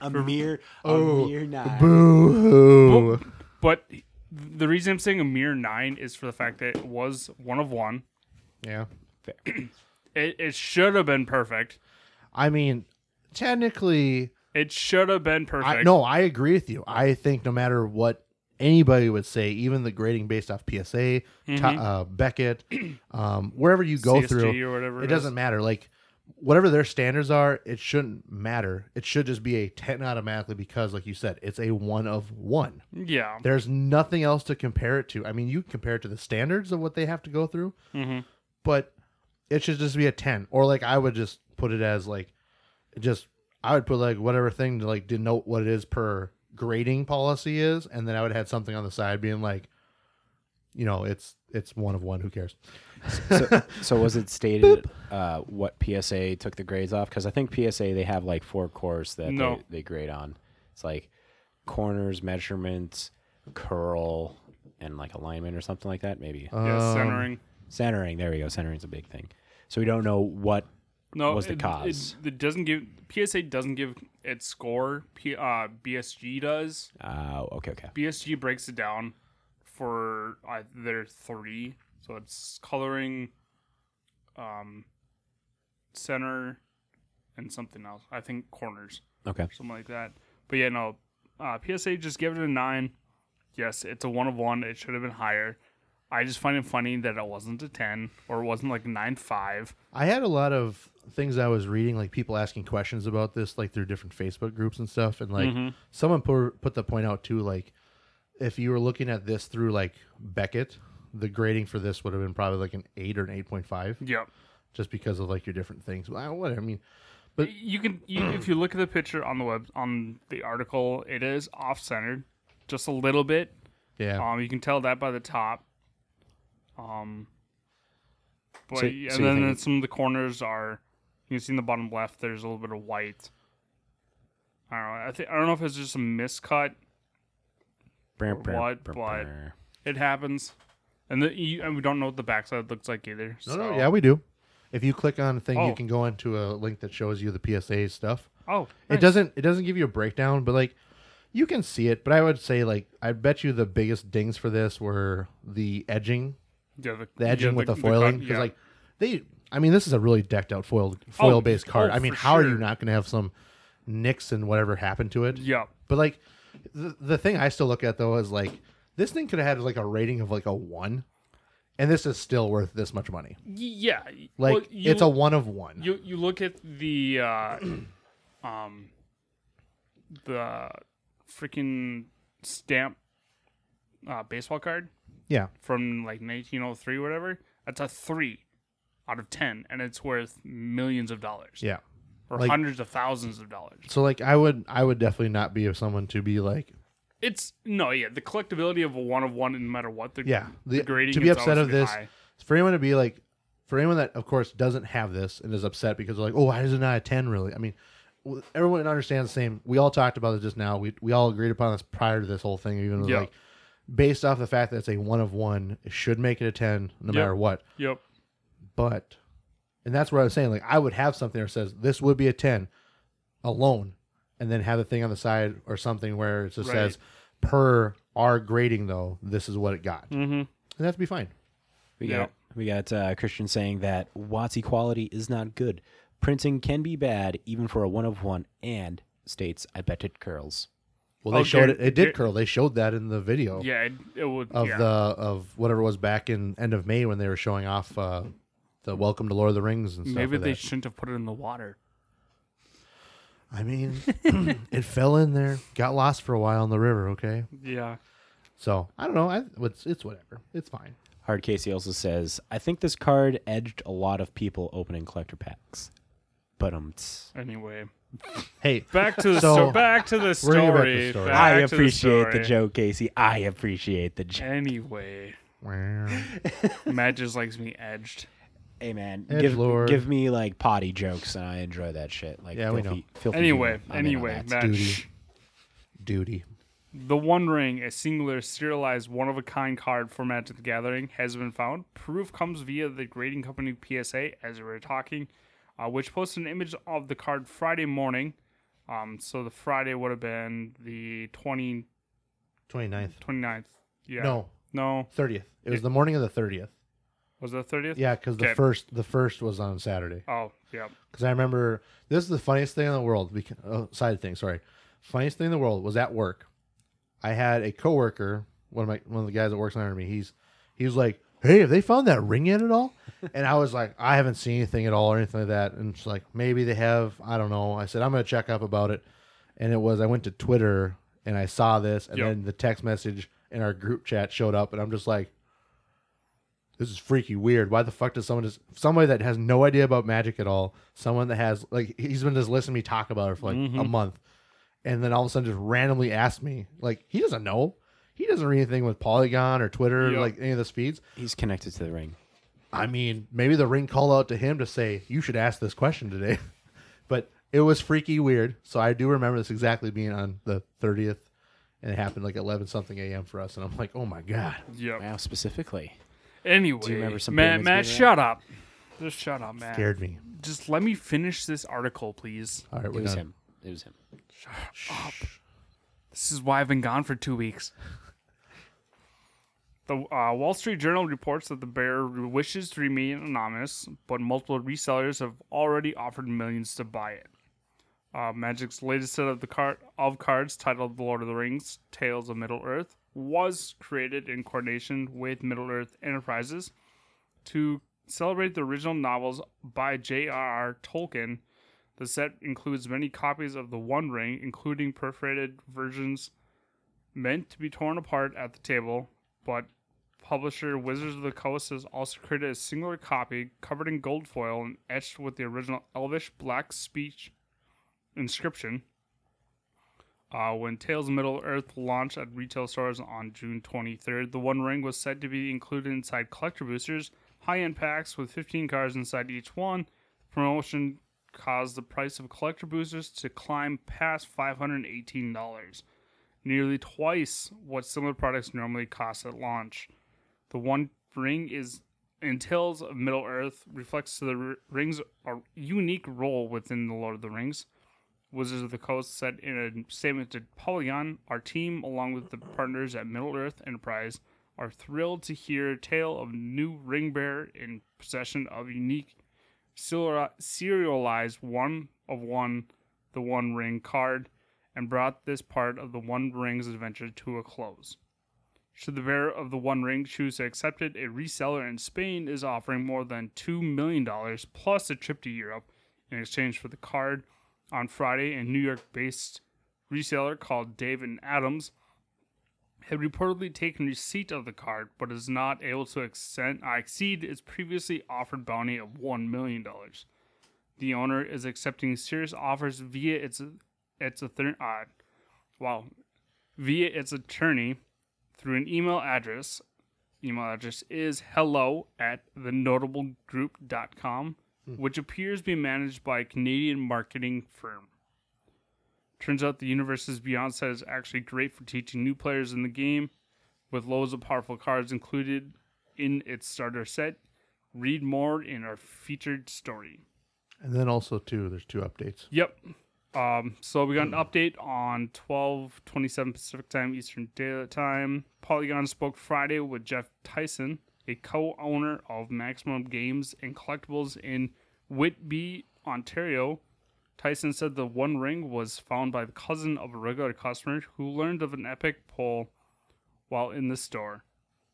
A mere, Oh, a mere nine. Boo hoo. But the reason I'm saying a mere nine is for the fact that it was one of one. Yeah. It, it should have been perfect. I mean, technically, It should have been perfect. I, no, I agree with you. I think no matter what anybody would say, even the grading based off PSA, Mm-hmm. Uh, Beckett, um, wherever you go CSG through, or whatever it it doesn't matter. Like whatever their standards are, it shouldn't matter. It should just be a ten automatically because, like you said, it's a one of one. Yeah. There's nothing else to compare it to. I mean, you compare it to the standards of what they have to go through, Mm-hmm. but it should just be a 10 or like i would just put it as like just i would put like whatever thing to like denote what it is per grading policy is and then i would have had something on the side being like you know it's it's one of one who cares so, so was it stated uh, what PSA took the grades off? Because I think PSA they have like four cores that No. they, they grade on. It's like corners, measurements, curl, and like alignment or something like that. Maybe Yeah, Um, centering. Centering. There we go. Centering's a big thing. So we don't know what. No, was the it, cause? It, it doesn't give PSA doesn't give its score. P, uh, BSG does. Uh, okay, okay. BSG breaks it down for uh, their three. So it's coloring, um, center, and something else. I think corners, Okay. something like that. But yeah, no. Uh, PSA just give it a nine. Yes, it's a one of one. It should have been higher. I just find it funny that it wasn't a ten or it wasn't like a nine five. i had a lot of things i was reading like people asking questions about this like through different facebook groups and stuff and like Mm-hmm. someone put, put the point out too like if you were looking at this through like beckett the grading for this would have been probably like an 8 or an 8.5 Yep. just because of like your different things. Well, whatever. I mean, But- you can you, if you look at the picture on the web on the article, it is off centered, just a little bit. yeah, Um, you can tell that by the top. Um, but So- yeah, so and you then think- some of the corners are you can see in the bottom left. There's a little bit of white. I don't know. I think I don't know if it's just a miscut. Brr, Or brr, what, brr, but- brr. It happens, and the you, and we don't know what the backside looks like either. no, so. no, yeah, we do. If you click on a thing, you Oh. can go into a link that shows you the PSA stuff. Oh, It doesn't. It doesn't give you a breakdown, but like you can see it. But I would say like I bet you the biggest dings for this were the edging, Yeah, the, the edging yeah, with the, foiling, because yeah. like they. I mean, this is a really decked out foil foil based card. oh, I mean, how are you not going to have some nicks and whatever happened to it? yeah, But like the, the thing I still look at though is like this thing could have had like a rating of like a one, and this is still worth this much money. Yeah. Like Well, you- it's a one of one. You you look at the uh, um the freaking stamp uh, baseball card yeah, from like 1903 or whatever. That's a three out of ten, and it's worth millions of dollars yeah. or like- hundreds of thousands of dollars. So like I would I would definitely not be of someone to be like It's no, yeah, the collectability of a one of one, no matter what the yeah the, the, grading to be upset of this high. for anyone to be like for anyone that of course doesn't have this and is upset because they're like oh why is it not a 10 really i mean everyone understands the same we all talked about it just now we, we all agreed upon this prior to this whole thing even though Yeah. like based off the fact that it's a one of one it should make it a 10 no Yep. matter what Yep. but and that's what i was saying like i would have something that says this would be a 10 alone and then have a thing on the side or something where it just Right. says per our grading though this is what it got Mm-hmm. and that'd be fine We Yeah. got we got uh, Christian saying that Watts equality is not good. Printing can be bad even for a one of one, and states I bet it curls. Well, they Oh, showed it. It did Gar- curl. They showed that in the video Yeah, it, it would. of yeah. the of whatever it was back in end of May when they were showing off uh, the Welcome to Lord of the Rings and stuff. Maybe of they that. shouldn't have put it in the water. I mean, it fell in there, got lost for a while in the river. Okay, Yeah. so I don't know. I, it's it's whatever. It's fine. Hard Casey also says, I think this card edged a lot of people opening collector packs. But um. Anyway, Hey, back to the So, sto- back to the We're story. back to the story. Back I to the appreciate the, story. joke, Casey. I appreciate the joke. Anyway, Matt just likes me edged. Hey man, Edge give Lord. give me like potty jokes, and I enjoy that shit. Like Yeah, we filthy, filthy Anyway, humor. I'm in on anyway, that. Matt. duty. duty. The One Ring, a singular serialized one of a kind card for Magic the Gathering, has been found. Proof comes via the grading company PSA, as we were talking, uh, which posted an image of the card Friday morning. Um, so the Friday would have been the 20, 29th. 29th. Yeah. No, No. 30th. It was the morning of the 30th. Was it the 30th? Yeah, because the first the first was on Saturday. Oh, yeah. Because I remember this is the funniest thing in the world. Beca- oh, side thing, sorry. Funniest thing in the world was at work. I had a coworker, one of my one of the guys that works under me. He's he was like, "Hey, have they found that ring yet at all?" and I was like, "I haven't seen anything at all or anything like that." And it's like, "Maybe they have. I don't know." I said, "I'm gonna check up about it." And it was I went to Twitter and I saw this, and Yep. then the text message in our group chat showed up, and I'm just like, this is freaky weird. Why the fuck does someone just somebody that has no idea about magic at all, someone that has like he's been just listening to me talk about it for like Mm-hmm. a month, and then all of a sudden just randomly ask me like he doesn't know, he doesn't read anything with Polygon or Twitter Yep. like any of the feeds. He's connected to the ring. I mean, maybe the ring called out to him to say you should ask this question today, but it was freaky weird. So I do remember this exactly being on the thirtieth, and it happened like eleven something a.m. for us, and I'm like, oh my god. Yep. Wow, specifically. Anyway, Do you remember some Matt, pyramids Matt, being shut up. Just shut up, Matt. Scared me. Just let me finish this article, please. All right, It we're was done. him. It was him. This is why I've been gone for two weeks. The uh, Wall Street Journal reports that the bear wishes to remain anonymous, but multiple resellers have already offered millions to buy it. Uh, Magic's latest set of the card of cards, titled "The Lord of the Rings: Tales of Middle Earth," was created in coordination with Middle Earth Enterprises to celebrate the original novels by J.R.R. Tolkien. The set includes many copies of the One Ring, including perforated versions meant to be torn apart at the table, but publisher Wizards of the Coast has also created a singular copy covered in gold foil and etched with the original Elvish black speech inscription. Uh, when Tales of Middle Earth launched at retail stores on June 23rd, the One Ring was said to be included inside collector boosters, high end packs with 15 cards inside each one. The promotion caused the price of collector boosters to climb past $518, nearly twice what similar products normally cost at launch. The One Ring is in Tales of Middle Earth reflects to the ring's unique role within the Lord of the Rings. Wizards of the Coast said in a statement to Polygon, our team, along with the partners at Middle Earth Enterprise, are thrilled to hear a tale of new ring bearer in possession of unique serial- serialized one of one, the One Ring card, and brought this part of the One Ring's adventure to a close. Should the bearer of the One Ring choose to accept it, a reseller in Spain is offering more than $2 million plus a trip to Europe in exchange for the card. On Friday, a New York based reseller called Dave and Adams had reportedly taken receipt of the card but is not able to uh, exceed its previously offered bounty of $1 million. The owner is accepting serious offers via its its attorney, uh, wow, via its attorney through an email address. Email address is hello at thenotablegroup.com, which appears to be managed by a Canadian marketing firm. Turns out the Universes Beyond set is actually great for teaching new players in the game, with loads of powerful cards included in its starter set. Read more in our featured story. And then also too, there's two updates. Yep. Um, so we got an update on 12 27 Pacific time, Eastern Daylight Time. Polygon spoke Friday with Jeff Tyson, a co owner of Maximum Games and Collectibles in Whitby, Ontario. Tyson said the One Ring was found by the cousin of a regular customer who learned of an epic pull while in the store.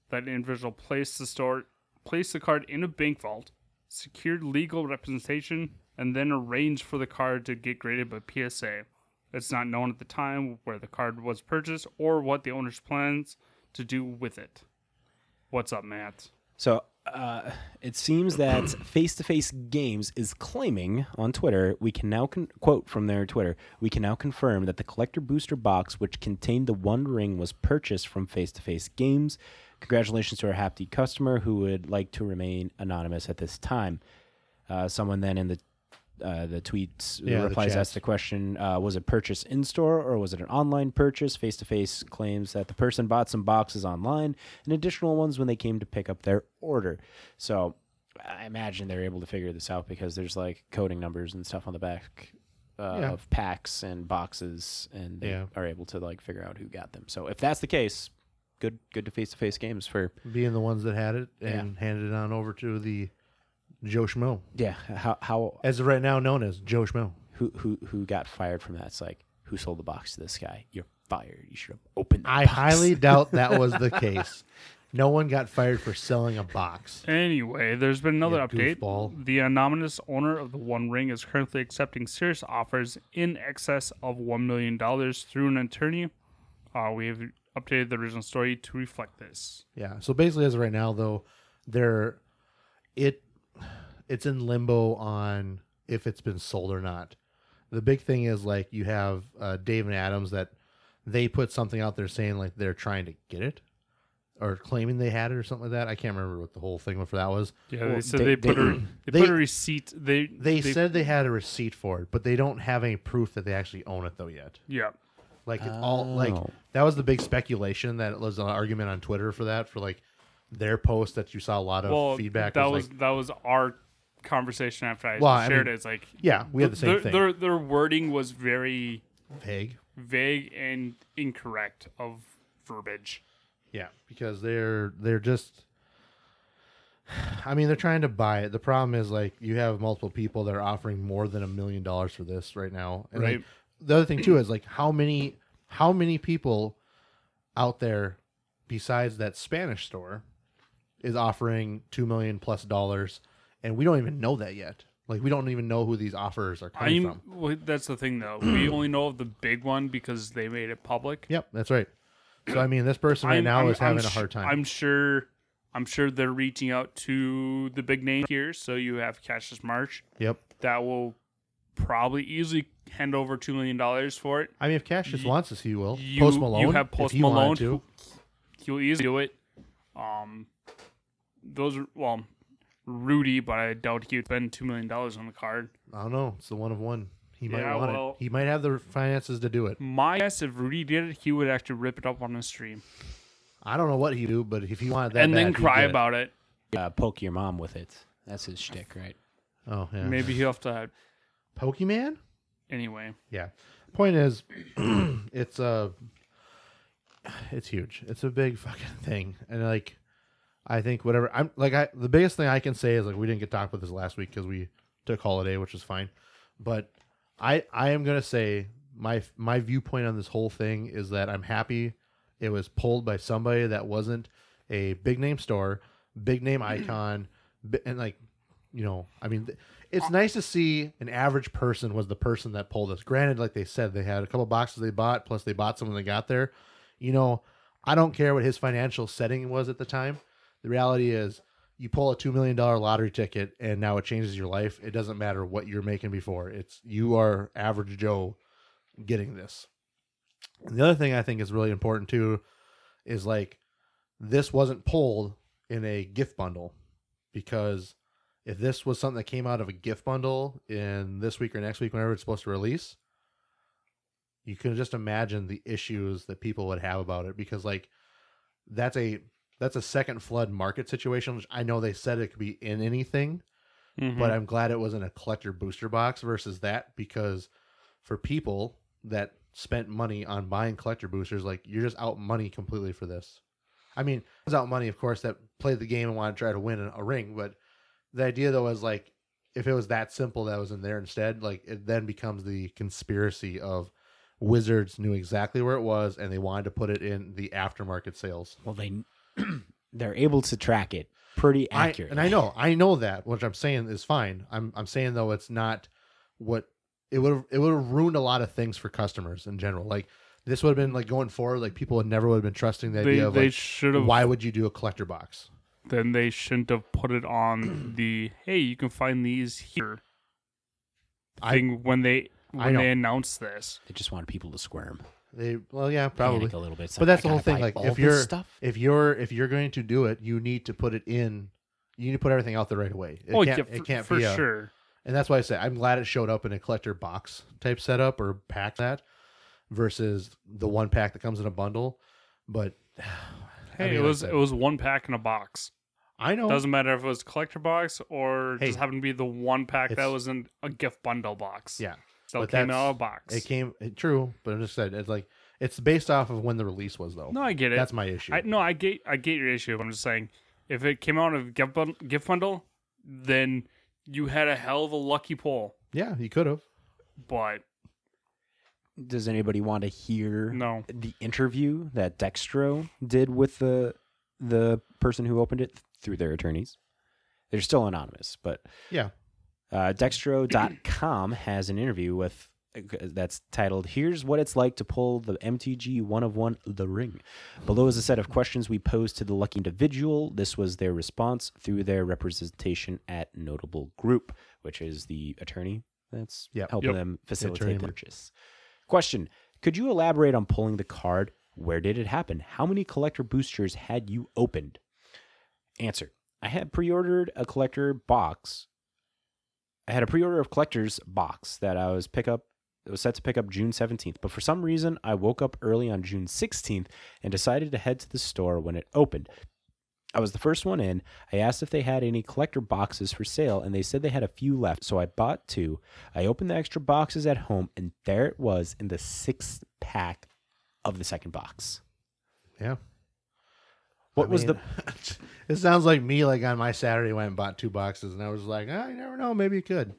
That individual placed the store placed the card in a bank vault, secured legal representation, and then arranged for the card to get graded by PSA. It's not known at the time where the card was purchased or what the owner's plans to do with it. What's up, Matt? So uh, it seems that Face to Face Games is claiming on Twitter, we can now con- quote from their Twitter, we can now confirm that the collector booster box, which contained the One Ring, was purchased from Face to Face Games. Congratulations to our happy customer who would like to remain anonymous at this time. Uh, someone then in the uh, the tweets Yeah, the replies asked the question uh, was it purchased in store or was it an online purchase? Face to face claims that the person bought some boxes online and additional ones when they came to pick up their order. So i imagine they're able to figure this out because there's like coding numbers and stuff on the back uh, Yeah. of packs and boxes and they Yeah. are able to like figure out who got them. So if that's the case good good to face to face games for Being the ones that had it and handed it on over to the Joe Schmo. yeah how how As of right now known as Joe Schmo. who who who got fired from that it's like who sold the box to this guy you're fired you should have opened the I box. highly doubt that was the case. No one got fired for selling a box. Anyway, there's been another You update. goofball. The anonymous owner of the One Ring is currently accepting serious offers in excess of $1 million through an attorney. Uh, we have updated the original story to reflect this. Yeah. So basically, as of right now, though, they're it it's in limbo on if it's been sold or not. The big thing is like you have uh, Dave and Adams that they put something out there saying like they're trying to get it or claiming they had it or something like that. I can't remember what the whole thing for that was. Yeah, Well, they said they- they, put they- a they, they- put a receipt. They They, said they had a receipt for it, but they don't have any proof that they actually own it though yet. yeah. Like it's all like Oh. that was the big speculation that was an argument on Twitter for that for like their post that you saw a lot of Well, feedback. that was was like, that was our conversation after I Well, I shared mean, it. It's like yeah, we had the same their, thing. Their their wording was very vague. vague and incorrect of verbiage. Yeah, because they're they're just. I mean, they're trying to buy it. The problem is like you have multiple people that are offering more than a million dollars for this right now. And like, Right. the other thing too is like how many how many people out there besides that Spanish store is offering two million plus dollars, and we don't even know that yet. Like we don't even know who these offers are coming I'm, from. well, that's the thing though. we only know of the big one because they made it public. Yep, that's right. So I mean, this person right I'm- now I'm- is having a hard time. I'm sure. I'm sure they're reaching out to the big name here. So you have Cassius Marsh yep. that will probably easily hand over two million dollars for it. I mean, if Cassius You- wants this, he will. You, Post Malone. You have Post he Malone. Who, he'll easily do it. Um, those are well, Rudy, but I doubt he would spend two million dollars on the card. I don't know. It's the one of one. He might Yeah, want well- it. He might have the finances to do it. My guess, if Rudy did it, he would actually rip it up on the stream I don't know what he'd do, but if he wanted that, and then bad, he'd cry it. about it. uh, poke your mom with it that's his shtick right Oh yeah. Maybe he'll have to. Have... Pokemon. Anyway, Yeah. Point is, it's uh it's huge. It's a big fucking thing, and like, I think whatever I'm like, I the biggest thing I can say is like we didn't get talked about this last week because we took holiday, which is fine, but I I am gonna say my my viewpoint on this whole thing is that I'm happy it was pulled by somebody that wasn't a big name store, big name icon, and like you know, I mean, it's nice to see an average person was the person that pulled this. Granted, like they said, they had a couple boxes they bought, plus they bought some when they got there. You know, I don't care what his financial setting was at the time. The reality is, you pull a two million dollar lottery ticket, and now it changes your life. It doesn't matter what you're making before. It's you are average Joe getting this. And the other thing I think is really important too is like this wasn't pulled in a gift bundle because if this was something that came out of a gift bundle in this week or next week, whenever it's supposed to release, you can just imagine the issues that people would have about it because like that's a that's a second flood market situation. Which I know they said it could be in anything, Mm-hmm. but I'm glad it wasn't a collector booster box versus that because for people that spent money on buying collector boosters, like you're just out money completely for this. I mean, it's out money, of course, that played the game and wanted to try to win a, a ring, but the idea though is like if it was that simple that was in there instead, like it then becomes the conspiracy of Wizards knew exactly where it was and they wanted to put it in the aftermarket sales. well they they're able to track it pretty I, accurate and I know, I know that. What I'm saying is fine. I'm I'm saying though it's not what it would have it would have ruined a lot of things for customers in general. Like this would have been like going forward, like people would never would have been trusting the they idea of they like should have why would you do a collector box? then they shouldn't have put it on the hey, you can find these here I- thing when they when know. they announced this. They just wanted people to squirm, They well, yeah, probably. panic a little bit. It's But like, that's the whole thing. Like if you're stuff, if you're if you're going to do it, you need to put it in. You need to put everything out there right away. It oh can't, yeah, it can't for be a, sure. And that's why I say I'm glad it showed up in a collector box type setup or pack that versus the one pack that comes in a bundle. But I Hey, mean, it like was said, it was one pack in a box. I know. Doesn't matter if it was collector box or Hey, just happened to be the one pack that it's- was in a gift bundle box. yeah, still but came out of a box. it came it, true, but I just said it's like it's based off of when the release was though. no, I get it. That's my issue. I no, I get I get your issue. But I'm just saying, if it came out of gift bundle, gift bundle, then you had a hell of a lucky pull. yeah, you could have. But does anybody want to hear no, the interview that Dexerto did with the the person who opened it through their attorneys? They're still anonymous, but Yeah, uh, Dexerto.com has an interview with that's titled "Here's what it's like to pull the MTG one of one the ring." Below is a set of questions we posed to the lucky individual. This was their response through their representation at Notable Group, which is the attorney that's Yep. helping Yep. them facilitate attorney. purchase. Question: Could you elaborate on pulling the card? Where did it happen? How many collector boosters had you opened? Answer: I had pre-ordered a collector box. I had a pre-order of collector's box that I was pick up. It was set to pick up June 17th, but for some reason I woke up early on June 16th and decided to head to the store when it opened. I was the first one in. I asked if they had any collector boxes for sale, and they said they had a few left, so I bought two. I opened the extra boxes at home, and there it was in the sixth pack of the second box. yeah. What I was mean, it sounds like me like on my Saturday went and bought two boxes and I was like, "Ah, I never know, maybe you could.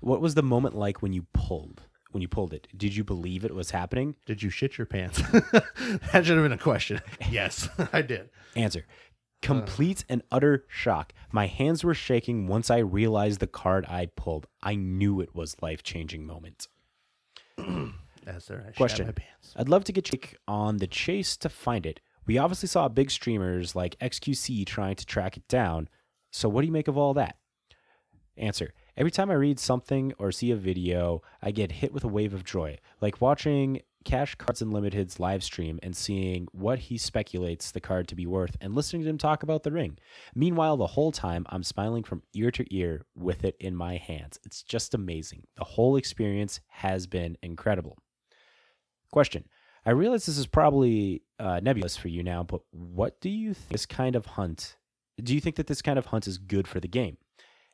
what was the moment like when you pulled when you pulled it? Did you believe it was happening? Did you shit your pants? that should have been a question. yes, I did. Answer. Complete and utter shock. My hands were shaking once I realized the card I pulled. I knew it was life changing moment. That's shat Question. my pants. I'd love to get your take on the chase to find it. We obviously saw big streamers like XQC trying to track it down. So what do you make of all that? Answer. Every time I read something or see a video, I get hit with a wave of joy, like watching Cash Cards Unlimited's live stream and seeing what he speculates the card to be worth and listening to him talk about the ring. Meanwhile, the whole time I'm smiling from ear to ear with it in my hands. It's just amazing. The whole experience has been incredible. Question. I realize this is probably uh, nebulous for you now, but what do you think this kind of hunt? Do you think that this kind of hunt is good for the game?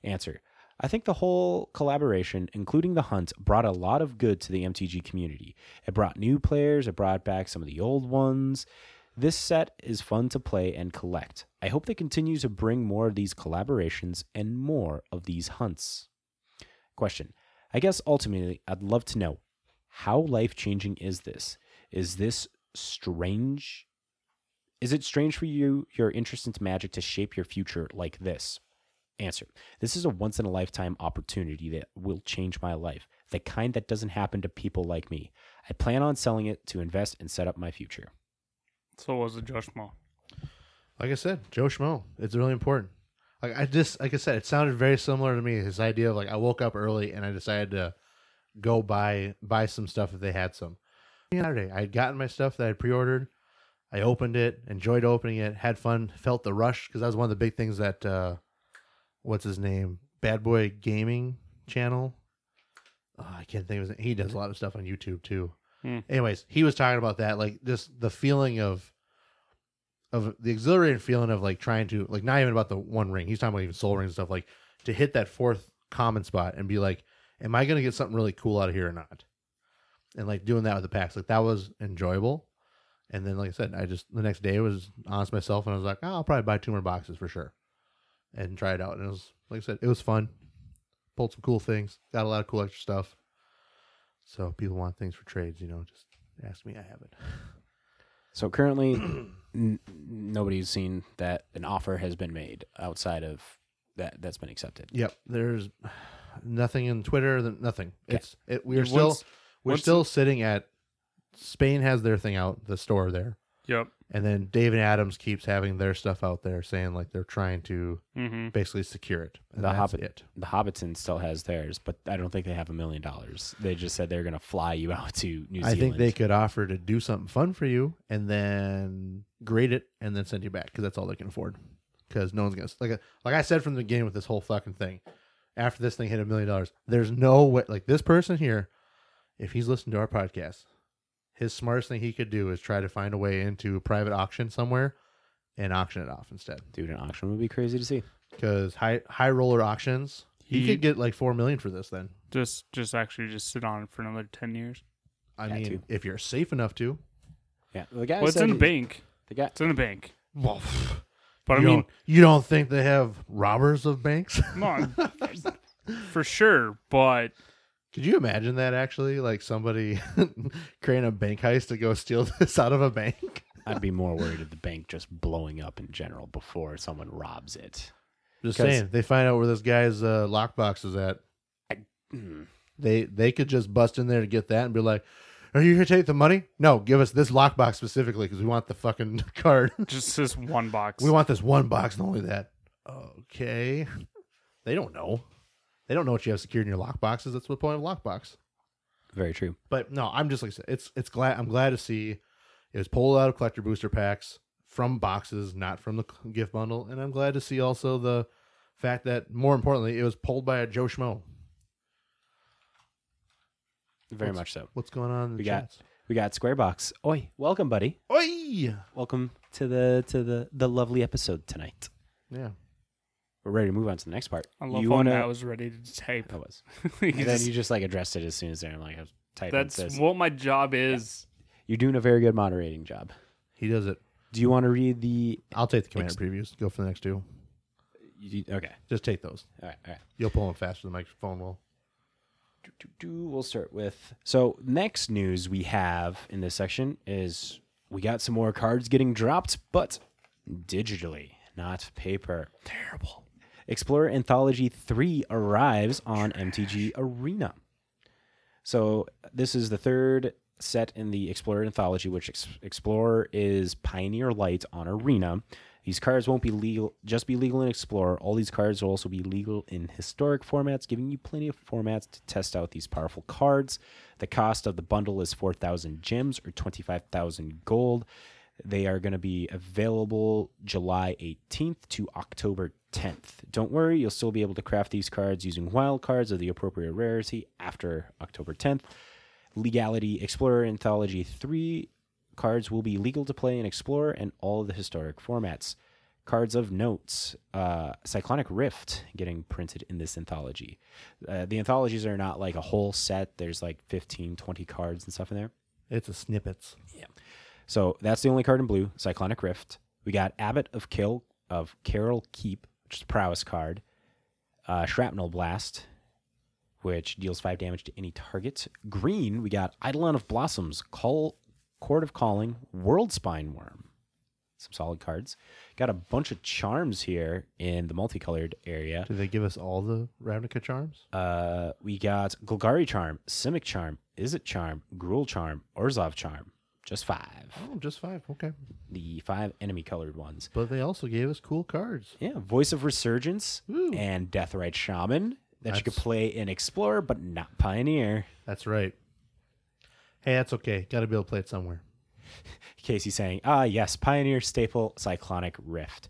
Answer. I think the whole collaboration, including the hunt, brought a lot of good to the MTG community. It brought new players, it brought back some of the old ones. This set is fun to play and collect. I hope they continue to bring more of these collaborations and more of these hunts. Question. I guess ultimately, I'd love to know how life changing is this? Is this strange? Is it strange for you, your interest into magic, to shape your future like this? Answer. This is a once in a lifetime opportunity that will change my life, the kind that doesn't happen to people like me. I plan on selling it to invest and set up my future. so was it Josh Mo. Like I said, Joe Schmo. It's really important. Like I just like I said, it sounded very similar to me. His idea of like I woke up early and I decided to go buy buy some stuff if they had some. Saturday, I had gotten my stuff that I pre-ordered. I opened it, enjoyed opening it, had fun, felt the rush because that was one of the big things that uh, what's his name, Bad Boy Gaming channel. Oh, I can't think of his name. He does a lot of stuff on YouTube too. Hmm. Anyways, he was talking about that, like just the feeling of of the exhilarating feeling of like trying to like not even about the one ring. He's talking about even Sol Rings and stuff like to hit that fourth common spot and be like, am I gonna get something really cool out of here or not? And like doing that with the packs, like that was enjoyable. And then, like I said, I just the next day was honest myself and I was like, oh, I'll probably buy two more boxes for sure, and try it out. And it was like I said, it was fun. Pulled some cool things, got a lot of cool extra stuff. So people want things for trades, you know, just ask me, I have it. So currently, n- nobody's seen that an offer has been made outside of that that's been accepted. Yep. There's nothing in Twitter. Nothing. Okay. It's it. We're Once- still we're once- still sitting at. Spain has their thing out, the store there, Yep. And then Dave and Adams keeps having their stuff out there saying like they're trying to Mm-hmm. basically secure it. And The that's Hobbit- it. The Hobbiton still has theirs, but I don't think they have a million dollars. They just said they're going to fly you out to New Zealand. I Zealand. think they could offer to do something fun for you and then grade it and then send you back because that's all they can afford. Because no one's gonna like like I said from the beginning with this whole fucking thing. After this thing hit a million dollars, there's no way like this person here, if he's listening to our podcast, his smartest thing he could do is try to find a way into a private auction somewhere and auction it off instead. Dude, an auction would be crazy to see. Because high high roller auctions, he, He- could get like four million for this. Then Just just actually just sit on it for another ten years. I Yeah, mean, too. if you're safe enough to. Yeah, the guy Well, it's in a bank. The guy, It's in a bank. Well, But you I mean, don't, you don't think they have robbers of banks? no, for sure. But Could you imagine that actually? Like somebody creating a bank heist to go steal this out of a bank? I'd be more worried of the bank just blowing up in general before someone robs it. Just 'Cause- saying, they find out where this guy's uh, lockbox is at. Hmm. They they could just bust in there to get that and be like, "Are you here to take the money? No, give us this lockbox specifically because we want the fucking card. just this one box. we want this one box and only that." Okay, they don't know. They don't know what you have secured in your lockboxes. That's the point of lockbox. Very true. But no, I'm just like it's it's glad I'm glad to see it was pulled out of collector booster packs from boxes, not from the gift bundle, and I'm glad to see also the fact that more importantly, it was pulled by a Joe Schmo. Very What's- much so. What's going on in the We got- chats? We got Squarebox. Oi, welcome, buddy. Oi! Welcome to the to the the lovely episode tonight. Yeah. We're ready to move on to the next part. I love you how wanna? Matt was ready to type. I was. He And then you just like addressed it as soon as they're like, I was typing that's this. what my job is. You're doing a very good moderating job. He does it. Do you want to read the? I'll take the commander Ex- previews. Go for the next two. You, okay. Just take those. All right. All right. You'll pull them faster than the microphone will. Do, do, do. We'll start with so next news we have in this section is we got some more cards getting dropped, but digitally, not paper. Terrible. Explorer Anthology 3 arrives on MTG Arena. So this is the third set in the Explorer Anthology, which ex- Explorer is Pioneer Light on Arena. These cards won't be legal, just be legal in Explorer. All these cards will also be legal in historic formats, giving you plenty of formats to test out these powerful cards. The cost of the bundle is 4,000 gems or 25,000 gold. They are going to be available July 18th to October 10th. Don't worry, you'll still be able to craft these cards using wild cards of the appropriate rarity after October 10th. Legality Explorer Anthology 3 cards will be legal to play in Explorer and all the historic formats. Cards of notes, uh, Cyclonic Rift getting printed in this anthology. Uh, the anthologies are not like a whole set, there's like 15, 20 cards and stuff in there. It's a snippets. Yeah. So that's the only card in blue, Cyclonic Rift. We got Abbot of Kill of Keral Keep, which is a prowess card. Uh, Shrapnel Blast, which deals five damage to any target. Green, we got Eidolon of Blossoms, Call Court of Calling, Worldspine Wurm. Some solid cards. Got a bunch of charms here in the multicolored area. Did they give us all the Ravnica charms? Uh, we got Golgari Charm, Simic Charm, Izzet Charm, Gruul Charm, Orzhov Charm. Just five. Oh, just five. Okay. The five enemy colored ones. But they also gave us cool cards. Yeah, Voice of Resurgence Ooh. and Deathrite Shaman that you could play in Explorer, but not Pioneer. That's right. Hey, that's okay. Got to be able to play it somewhere. Casey saying, ah, yes, Pioneer Staple Cyclonic Rift.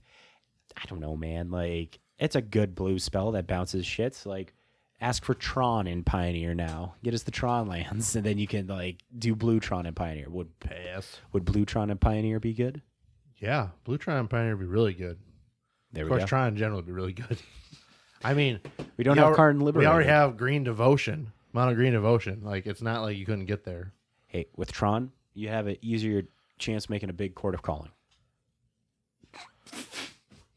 I don't know, man. Like, it's a good blue spell that bounces shits. Like, ask for Tron in Pioneer now. Get us the Tron lands, and then you can, like, do blue Tron in Pioneer. Would Pass. would blue Tron and Pioneer be good? Yeah, Blue Tron and Pioneer would be really good. There Of course, go. Tron in general would be really good. I mean, we don't we have al- Karn We already have Green Devotion, Mono Green Devotion. Like, it's not like you couldn't get there. Hey, with Tron, you have an easier chance making a big Court of Calling.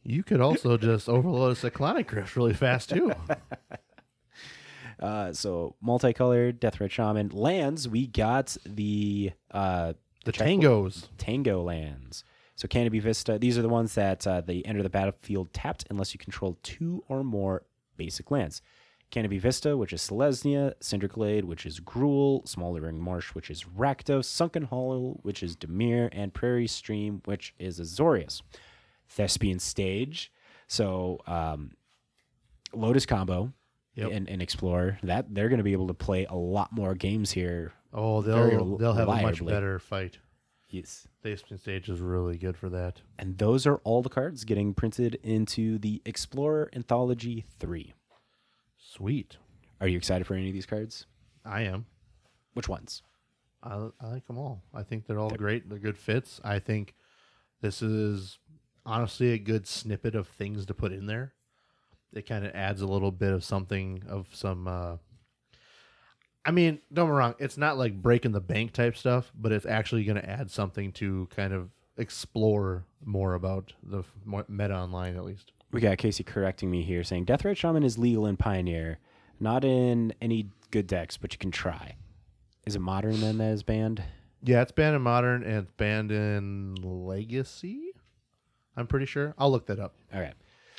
You could also just overload a Cyclonic Rift really fast, too. Uh, so multicolored Deathrite Shaman lands. We got the uh, The check- Tangos. Tango lands. So Canopy Vista. These are the ones that uh, they enter the battlefield tapped unless you control two or more basic lands. Canopy Vista, which is Selesnya, Cinderglade, which is Gruul, Smoldering Marsh, which is Rakdos, Sunken Hollow, which is Dimir, and Prairie Stream, which is Azorius. Thespian Stage, so um, Lotus Combo Yep. and, and Explorer, that they're going to be able to play a lot more games here. Oh, they'll they'll have a much better fight. Yes. Thespian stage is really good for that. And those are all the cards getting printed into the Explorer Anthology 3. Sweet. Are you excited for any of these cards? I am. Which ones? I, I like them all. I think they're all great. They're good fits. I think this is honestly a good snippet of things to put in there. It kind of adds a little bit of something of some. Uh, I mean, don't get me wrong. It's not like breaking the bank type stuff, but it's actually going to add something to kind of explore more about the meta online, at least. We got Casey correcting me here saying Deathrite Shaman is legal in Pioneer, not in any good decks, but you can try. Is it modern then that is banned? Yeah, it's banned in modern and it's banned in legacy. I'm pretty sure. I'll look that up. All right.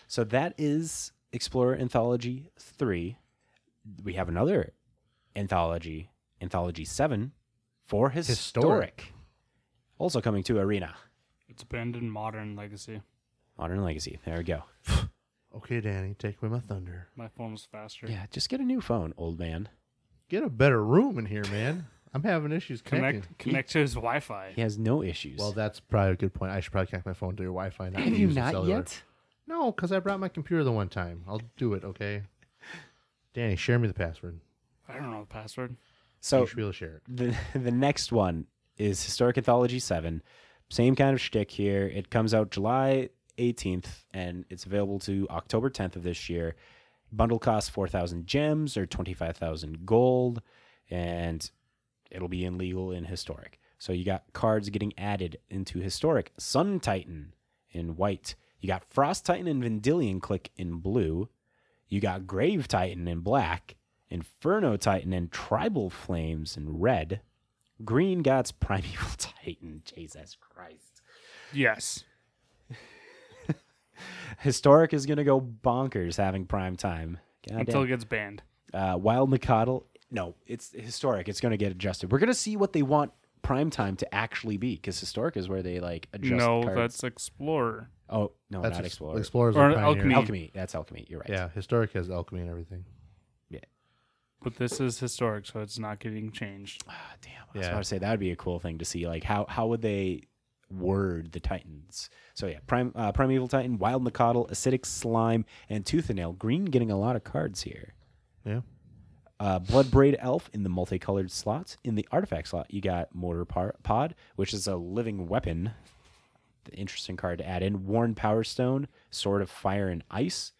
So that is Explorer Anthology 3. We have another anthology, Anthology 7, for historic. Historic. Also coming to Arena. It's abandoned modern legacy. Modern Legacy. There we go. Okay, Danny, take away my thunder. My phone was faster. Yeah, just get a new phone, old man. Get a better room in here, man. I'm having issues connecting. Connect connect to his Wi-Fi. He has no issues. Well, that's probably a good point. I should probably connect my phone to your Wi-Fi. Not have you use the not cellular. yet? No, because I brought my computer the one time. I'll do it. Okay. Danny, share me the password. I don't know the password. So you should be able to share it. the the next one is Historic Anthology Seven. Same kind of shtick here. It comes out July 18th, and it's available to October 10th of this year. Bundle costs 4,000 gems or 25,000 gold, and it'll be in legal in Historic. So you got cards getting added into Historic. Sun Titan in white. You got Frost Titan and Vendilion Clique in blue. You got Grave Titan in black. Inferno Titan and Tribal Flames in red. Green God's Primeval Titan. Jesus Christ. Yes. Historic is going to go bonkers having prime time. God Until it gets banned. Uh, Wild Nacatl. No, it's historic. It's going to get adjusted. We're going to see what they want prime time to actually be because historic is where they like adjust no, cards. that's Explorer. Oh no, That's not ex- Explorer. Explorers Or are an Alchemy. Alchemy. That's alchemy. You're right. Yeah, historic has alchemy and everything. Yeah. But this is historic, so it's not getting changed. Ah, damn. I was Yeah. about to say that would be a cool thing to see. Like how how would they word the Titans? So yeah, prime uh, primeval Titan, Wild Nacatl, Acidic Slime, and Tooth and Nail. Green getting a lot of cards here. Yeah. Uh, Bloodbraid Elf in the multicolored slots. In the artifact slot, you got Mortar Par- Pod, which is a living weapon. The interesting card to add in. Worn Power Stone, Sword of Fire and Ice.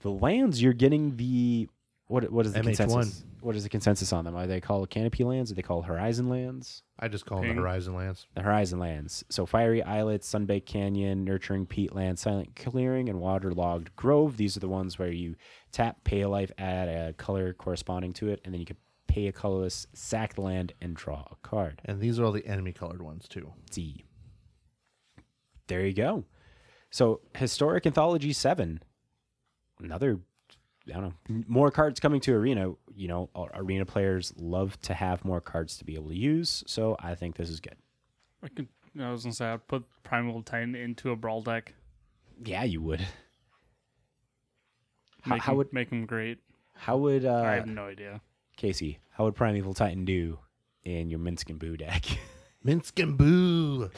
The lands you're getting the what? What is the MH1. consensus? What is the consensus on them? Are they called Canopy lands? Are they called Horizon lands? I just call them the Horizon Lands. The Horizon lands. So Fiery Islets, Sunbaked Canyon, Nurturing Peatland, Silent Clearing, and Waterlogged Grove. These are the ones where you tap, pay a life, add a color corresponding to it, and then you can pay a colorless, sack the land, and draw a card. And these are all the enemy colored ones too. D. There you go. So Historic Anthology 7. Another I don't know, more cards coming to Arena. You know, Arena players love to have more cards to be able to use, so I think this is good. I could. I was gonna say I'd put Primal Titan into a brawl deck. Yeah, you would. How, Make how him, would make him great? how would I uh, have no idea. Casey? How would Primeval Titan do in your Minsc and Boo deck? Minsc and Boo.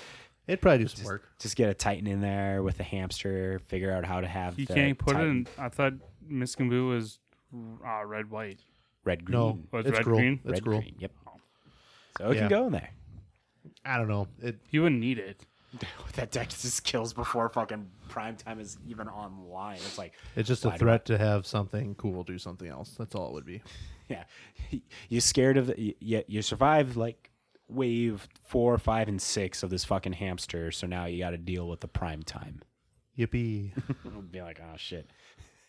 It'd probably do some work. Just get a Titan in there with a hamster. Figure out how to have. You the can't put Titan it in. I thought Minsc and Boo was uh, red white. red green. No, Oh, it's it's red cool. green? It's red cool. green. Yep. So it Yeah. can go in there. I don't know. It You wouldn't need it. that deck just kills before fucking prime time is even online. It's like, it's just a Why do threat to have something cool do something else. That's all it would be. yeah, you're scared of the. You, you survived like wave four, five, and six of this fucking hamster. So now you got to deal with the prime time. Yippee. Be like, oh shit.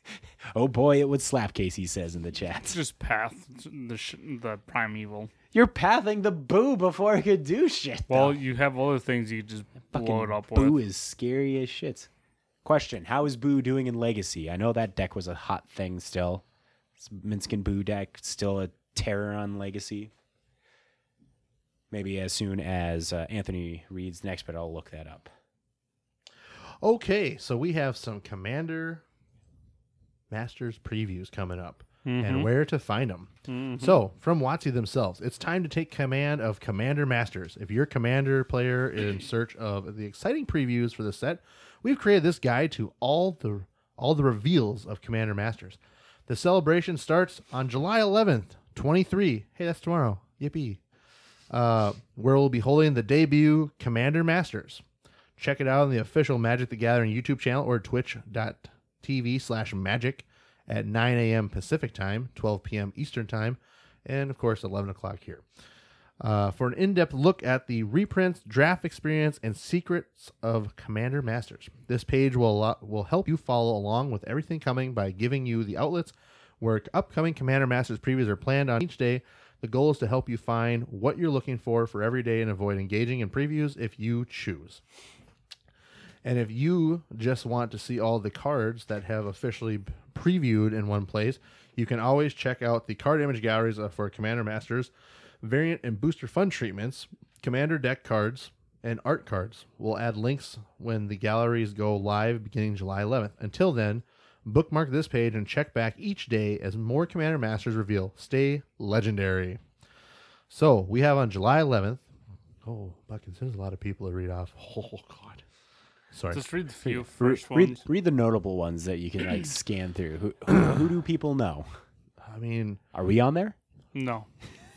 Oh boy, it would slap. Casey says in the It's chat. just path the sh- the primeval. You're pathing the boo before it could do shit. Well, though. you have other things you just fucking blow it up boo with. is scary as shit. Question: How is Boo doing in Legacy? I know that deck was a hot thing still. Minsc and Boo deck still a terror on Legacy? Maybe as soon as uh, Anthony reads next, but I'll look that up. Okay, so we have some Commander Masters previews coming up Mm-hmm. and where to find them. So, from WotC themselves, it's time to take command of Commander Masters. If you're a Commander player in search of the exciting previews for the set, we've created this guide to all the all the reveals of Commander Masters. The celebration starts on July 11th, 23. Hey, that's tomorrow. Yippee. Uh, where we'll be holding the debut Commander Masters. Check it out on the official Magic the Gathering YouTube channel or twitch.tv slash magic at 9 a.m. Pacific time, 12 p.m. Eastern time, and of course 11 o'clock here. Uh, for an in-depth look at the reprints, draft experience, and secrets of Commander Masters. This page will allow, will help you follow along with everything coming by giving you the outlets where upcoming Commander Masters previews are planned on each day. The goal is to help you find what you're looking for for every day and avoid engaging in previews if you choose. And if you just want to see all the cards that have officially previewed in one place, you can always check out the card image galleries uh, for Commander Masters, variant and booster fun treatments, Commander deck cards, and art cards. We'll add links when the galleries go live beginning July 11th. Until then, bookmark this page and check back each day as more Commander Masters reveal. Stay legendary. So we have on July 11th. Oh, Buckins, there's a lot of people to read off. Oh, God. Sorry. Just read the few first read, ones. read the notable ones that you can like scan through. Who, who, who do people know? I mean, Are we on there? No.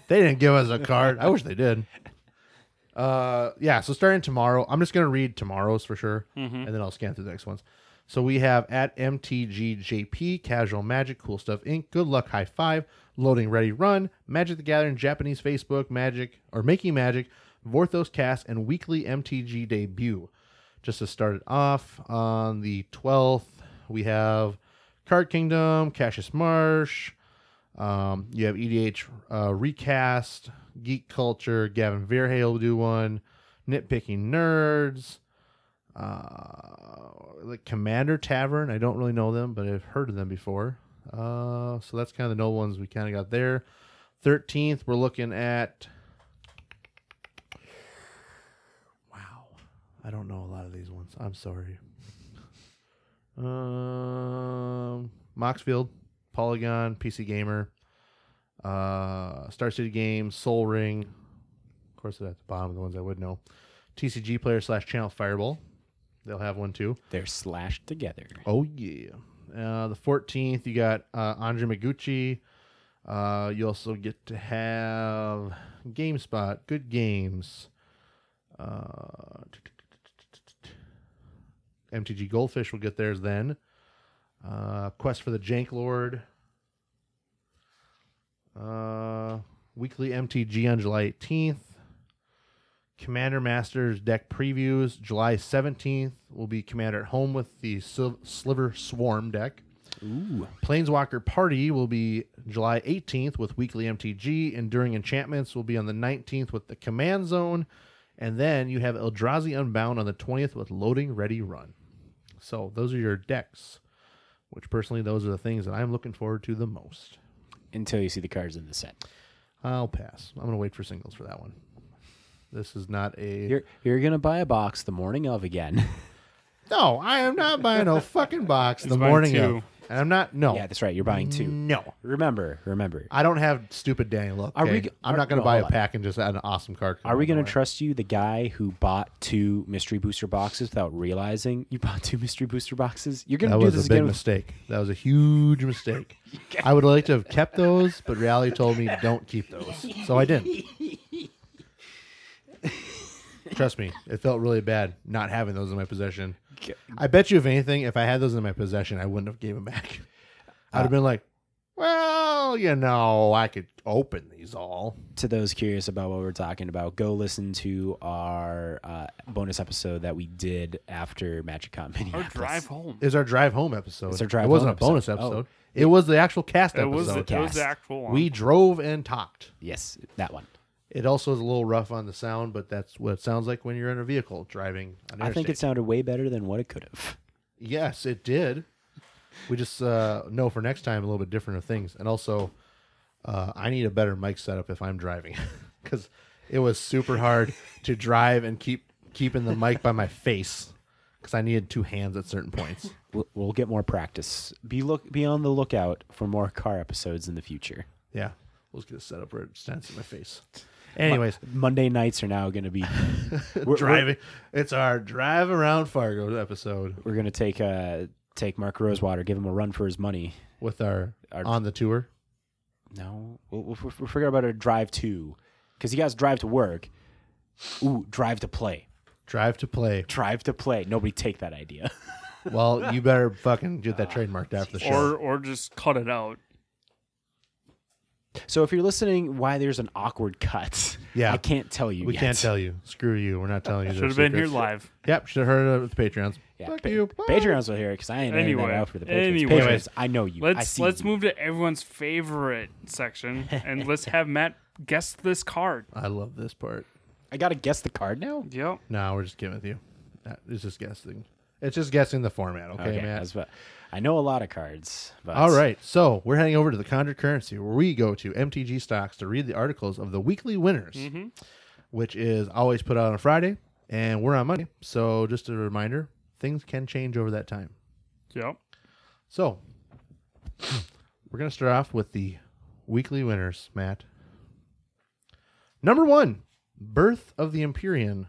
They didn't give us a card. I wish they did. Uh, yeah. So starting tomorrow, I'm just gonna read tomorrow's for sure, and then I'll scan through the next ones. So we have at MTGJP, Casual Magic, Cool Stuff Inc., Good Luck High Five, Loading Ready Run, Magic the Gathering, Japanese Facebook, Magic or Making Magic, Vorthos Cast, and Weekly MTG Debut. Just to start it off, on the 12th, we have Card Kingdom, Cassius Marsh, um, you have EDH uh, Recast, Geek Culture, Gavin Verhey will do one, Nitpicking Nerds, uh, like Commander Tavern. I don't really know them, but I've heard of them before. Uh, so that's kind of the no ones we kind of got there. 13th, we're looking at. Wow. I don't know a lot of these ones. I'm sorry. Um, Moxfield, Polygon, PC Gamer, uh, Star City Games, Soul Ring. Of course, at the bottom, of the ones I would know. TCG Player slash Channel Fireball. They'll have one too. They're slashed together. Oh yeah. Uh, the 14th, you got uh, Andrea Mengucci. Uh, you also get to have GameSpot, Good Games, uh, MTG Goldfish will get theirs then. Uh, Quest for the Jank Lord. Uh, weekly MTG on July 18th. Commander Masters deck previews July 17th will be Commander at home with the Sil- Sliver Swarm deck. Ooh. Planeswalker Party will be July 18th with weekly MTG. Enduring Enchantments will be on the 19th with the Command Zone. And then you have Eldrazi Unbound on the 20th with Loading Ready Run. So those are your decks, which personally, those are the things that I'm looking forward to the most. Until you see the cards in the set. I'll pass. I'm going to wait for singles for that one. This is not a. You're you're gonna buy a box the morning of again. No, I am not buying a fucking box the He's buying morning two. of. And I'm not. No. yeah, that's right. You're buying two. No. Remember, remember. I don't have stupid Danny look. Are we okay? g- I'm not going no, to buy a hold on. pack and just add an awesome card. Are we going gonna trust you, the guy who bought two mystery booster boxes without realizing you bought two mystery booster boxes? You're gonna That do was this a big again. with- mistake. That was a huge mistake. I would like to have kept those, but reality told me don't keep those, so I didn't. Trust me, it felt really bad not having those in my possession. I bet you, if anything, if I had those in my possession, I wouldn't have gave them back. I'd have been like, "Well, you know, I could open these all." to those curious about what we're talking about, go listen to our uh, bonus episode that we did after MagicCon Or Minneapolis. drive home. Is our drive home episode? It's our drive home. it wasn't home a bonus episode. episode. Oh. It was the actual cast It was, episode. it was the actual one. we drove and talked. Yes, that one. It also is a little rough on the sound, but that's what it sounds like when you're in a vehicle driving. I think it sounded way better than what it could have. Yes, it did. we just uh, know for next time a little bit different of things, and also uh, I need a better mic setup if I'm driving because it was super hard to drive and keep keeping the mic by my face because I needed two hands at certain points. We'll, we'll get more practice. Be look be on the lookout for more car episodes in the future. Yeah, let's get a setup where it stands in my face. Anyways, Monday nights are now going to be we're, driving. It's our drive around Fargo episode We're, we're going to take uh take Mark Rosewater, give him a run for his money. with our, Our- on the tour. No, we'll, we'll, we'll figure about a drive to, because you guys drive to work. Ooh, drive to play. Drive to play. Drive to play. Nobody take that idea. Well, you better fucking get that trademarked after the show. or or just cut it out. So if you're listening, why there's an awkward cut? Yeah. I can't tell you. we yet. can't tell you. Screw you. We're not telling you. Should have been here live. Yep, should have heard it with the Patreons. Yeah, Fuck Pa- you. Patreons will hear it because I ain't anyway, Anyway, that out for the Patreons. anyway. Patreons, I know you. Let's see let's you. move to everyone's favorite section and let's have Matt guess this card. I love this part. I gotta guess the card now. Yep. No, we're just kidding with you. That- It's just guessing. It's just guessing the format, okay, man? that's what I know. A lot of cards. But All right, so we're heading over to the Conjured Currency, where we go to MTG Stocks to read the articles of the weekly winners, mm-hmm. which is always put out on Friday, and we're on Monday. So just a reminder, things can change over that time. Yep. So we're gonna start off with the weekly winners, Matt. Number one, Birth of the Empyrean.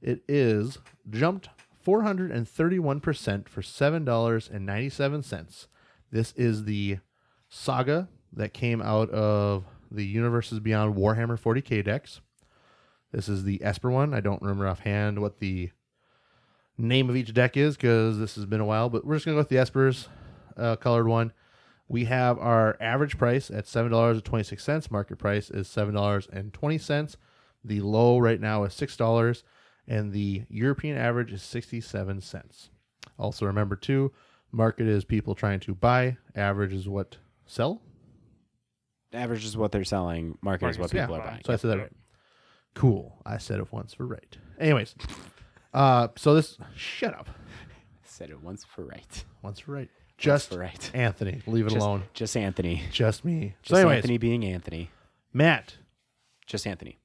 It is jumped 431% for $7.97. This is the saga that came out of the Universes Beyond Warhammer 40k decks. This is the Esper one. I don't remember offhand what the name of each deck is because this has been a while, but we're just going to go with the Espers uh, colored one. We have our average price at $7.26. Market price is $7.20. The low right now is $6 and the European average is 67 cents. Also remember too, market is people trying to buy, average is what sell. average is what they're selling. Market is what Market's- people yeah. are buying. So I said that right. Cool. I said it once for right. Anyways, uh so this shut up. Said it once for right. Once for right. Just for right. Anthony, leave it Just, alone. just Anthony. Just me. Just so anyways, Anthony being Anthony. Matt, Just Anthony.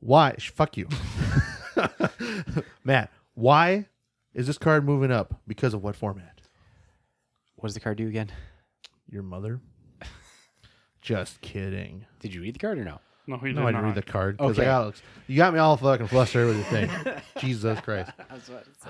why sh- fuck you. Matt, why is this card moving up? Because of what format? What does the card do again? Your mother? Just kidding. Did you read the card or no? No, he did No, I didn't read the card because Okay. I got you got me all fucking flustered with your thing. Jesus Christ.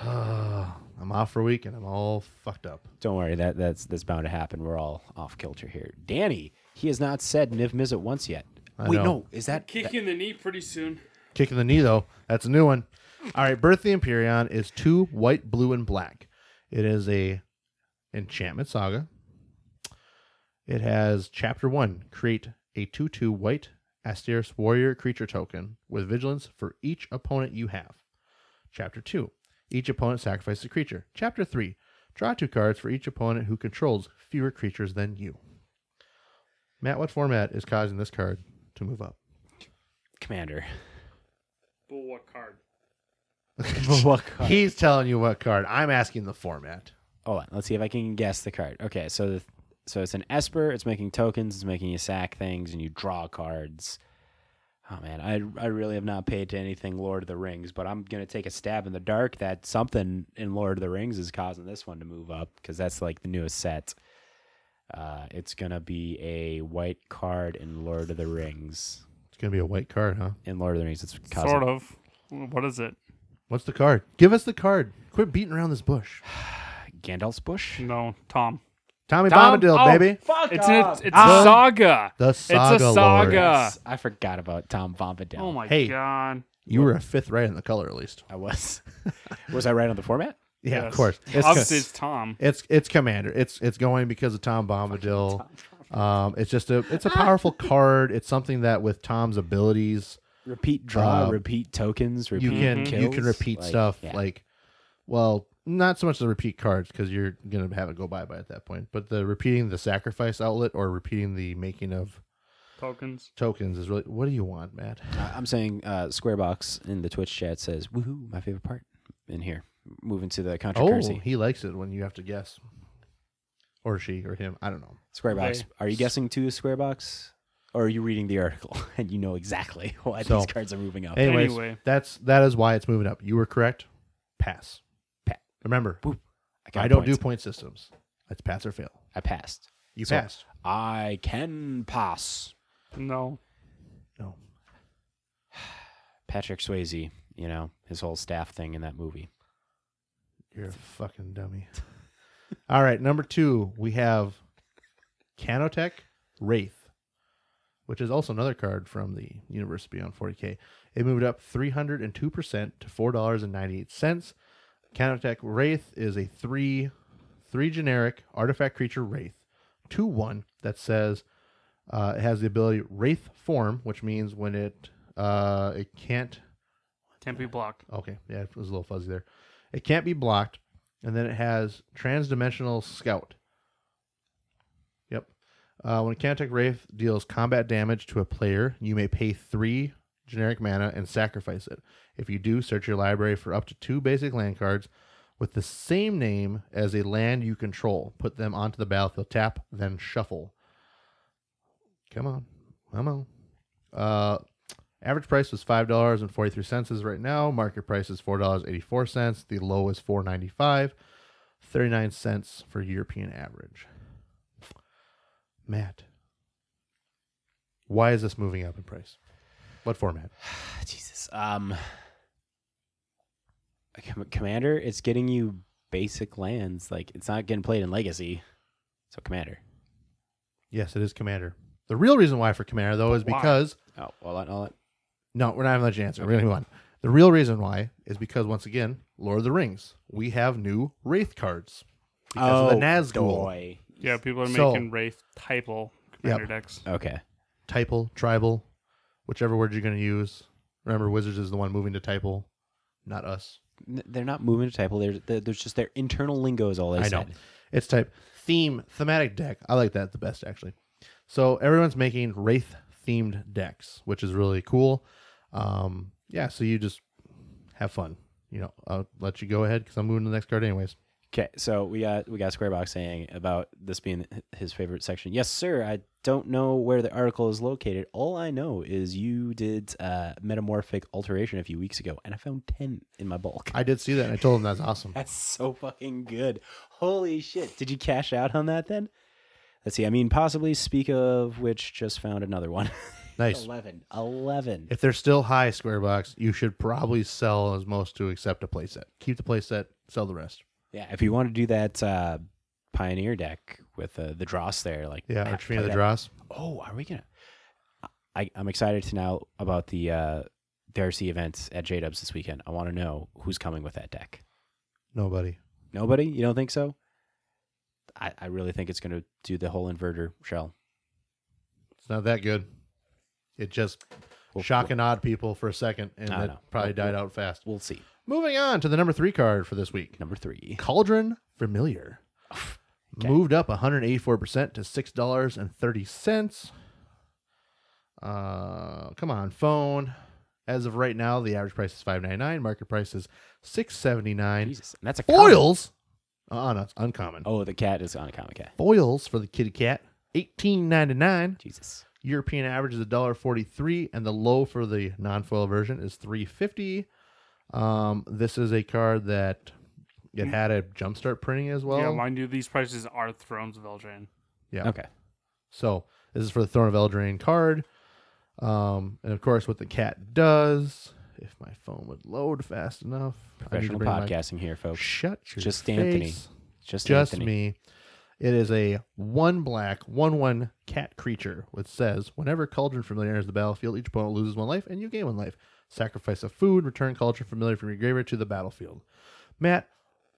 Oh, I'm off for a week and I'm all fucked up. Don't worry, that that's that's bound to happen. We're all off kilter here. Danny, he has not said Niv Mizzet once yet. I Wait, know. no, is that, Kick you in the knee pretty soon. Kicking the knee though. That's a new one. All right, Birth of the Empyrean is two white, blue, and black. It is a enchantment saga. It has chapter one: create a two-two white Astartes warrior creature token with vigilance for each opponent you have. Chapter two: each opponent sacrifices a creature. Chapter three: draw two cards for each opponent who controls fewer creatures than you. Matt, what format is causing this card to move up? Commander? But what card? what card? He's telling you what card. I'm asking the format. Hold on, let's see if I can guess the card. Okay, so the, so it's an Esper. It's making tokens. It's making you sack things, and you draw cards. Oh man, I I really have not paid to anything Lord of the Rings, but I'm gonna take a stab in the dark that something in Lord of the Rings is causing this one to move up because that's like the newest set. Uh, it's gonna be a white card in Lord of the Rings. It's gonna be a white card, huh? In Lord of the Rings, it's causing Sort of. What is it? What's the card? Give us the card. Quit beating around this bush. Gandalf's bush. No, Tom. Tommy Tom? Bombadil, Oh, baby. Fuck It's a, it's a saga. The saga. it's a Lord. saga. Yes, I forgot about Tom Bombadil. Oh my Hey. god. You were a fifth right in the color, at least. I was. was I right on the format? Yeah, of Yes. course. It's Obviously, it's Tom. it's it's Commander. It's it's going because of Tom Bombadil. Um, it's just a it's a powerful card. It's something that with Tom's abilities, Repeat draw, Uh, repeat tokens, repeat you can you can repeat like, stuff yeah. like, well, not so much the repeat cards because you're gonna have it go bye bye at that point, but the repeating the sacrifice outlet or repeating the making of Tokens. tokens is really what do you want, Matt? Uh, I'm saying uh, Squarebox in the Twitch chat says, "Woohoo! My favorite part." In here, moving to the Oh, controversy. he likes it when you have to guess. Or she or him. I don't know. Square box. They- Are you guessing to a square box? Or are you reading the article and you know exactly why So- these cards are moving up? Anyways, Anyway. that's that is why it's moving up. You were correct. Pass. Pa- Remember, got I don't do point systems. It's pass or fail. I passed. You So- passed. I can pass. No. No. Patrick Swayze, you know, his whole staff thing in that movie. You're a fucking dummy. All right, number two, we have Canoptek Wraith, which is also another card from the Universe Beyond 40K. It moved up 302% to $4.98. Canoptek Wraith is a three three generic artifact creature Wraith, 2 1 that says uh, it has the ability Wraith form, which means when it uh, it can't Can't be blocked. Okay, yeah, it was a little fuzzy there. It can't be blocked, and then it has transdimensional scout. Yep. Uh, when a Canoptek Wraith deals combat damage to a player, you may pay three generic mana and sacrifice it. If you do, search your library for up to two basic land cards with the same name as a land you control. Put them onto the battlefield. Tap, then shuffle. Come on, come on. Uh, Average price was five dollars and forty three cents is right now. Market price is four dollars eighty four cents. The low is four ninety five. Thirty nine cents for European average. Matt, why is this moving up in price? What format? Jesus. Um, Commander, it's getting you basic lands. Like it's not getting played in Legacy. So Commander. Yes, it is Commander. The real reason why for Commander though is Why? because Oh, well, I'll let- no, we're not having let you answer. We're gonna move on. The real reason why is because once again, Lord of the Rings, we have new Wraith cards because of the oh, Nazgul. boy. Yeah, people are So- making Wraith typal commander Yep. decks. Okay. typal, tribal, whichever word you're going to use. Remember, Wizards is the one moving to typal, not us. N- They're not moving to typo. They're, they're, there's just their internal lingo is all they I know. said. It's type theme thematic deck. I like that the best actually. So everyone's making wraith themed decks, which is really cool. Um, yeah, so you just have fun. You know, I'll let you go ahead because I'm moving to the next card anyways. Okay, so we got we got Squarebox saying about this being his favorite section. Yes, sir. I don't know where the article is located. All I know is you did uh, metamorphic alteration a few weeks ago, and I found ten in my bulk. I did see that. and I told him that's awesome. That's so fucking good. Holy shit! Did you cash out on that then? Let's see. I mean, possibly. Speak of which, just found another one. Nice. 11. 11. If they're still high square box, you should probably sell as most to accept a playset. Keep the playset, sell the rest. Yeah, if you want to do that uh, Pioneer deck with uh, the Dross there, like Yeah, Archfiend of the. Dross. Oh, are we gonna? I I'm excited to now about the uh, the RC events at J Dubs this weekend. I want to know who's coming with that deck. Nobody. Nobody? You don't think so? I, I really think it's gonna do the whole inverter shell. It's not that good. It just We'll- shock and odd people for a second, and it probably We'll- died out fast. We'll see. Moving on to the number three card for this week Number three. Cauldron Familiar. Okay. Moved up 184% to $6.30. Uh, come on, phone. As of right now, the average price is five ninety nine. Market price is six seventy nine. Jesus, and that's a. Foils. Uh, no, it's uncommon. Oh, the cat is on a comic cat. Foils for the kitty cat, eighteen ninety nine. Jesus. European average is a dollar forty three, and the low for the non foil version is three fifty. Um, this is a card that it had a jumpstart printing as well. yeah, mind you, these prices are Thrones of Eldraine. Yeah. Okay. So this is for the Throne of Eldraine card. Um, and of course, what the cat does, if my phone would load fast enough, I need to Professional bring my- podcasting here, folks. Shut your Just face. Anthony. Just Just Anthony. me. It is a one black, one one cat creature, which says whenever Cauldron Familiar enters the battlefield, each opponent loses one life and you gain one life. Sacrifice a food, return Cauldron Familiar from your graveyard to the battlefield. Matt,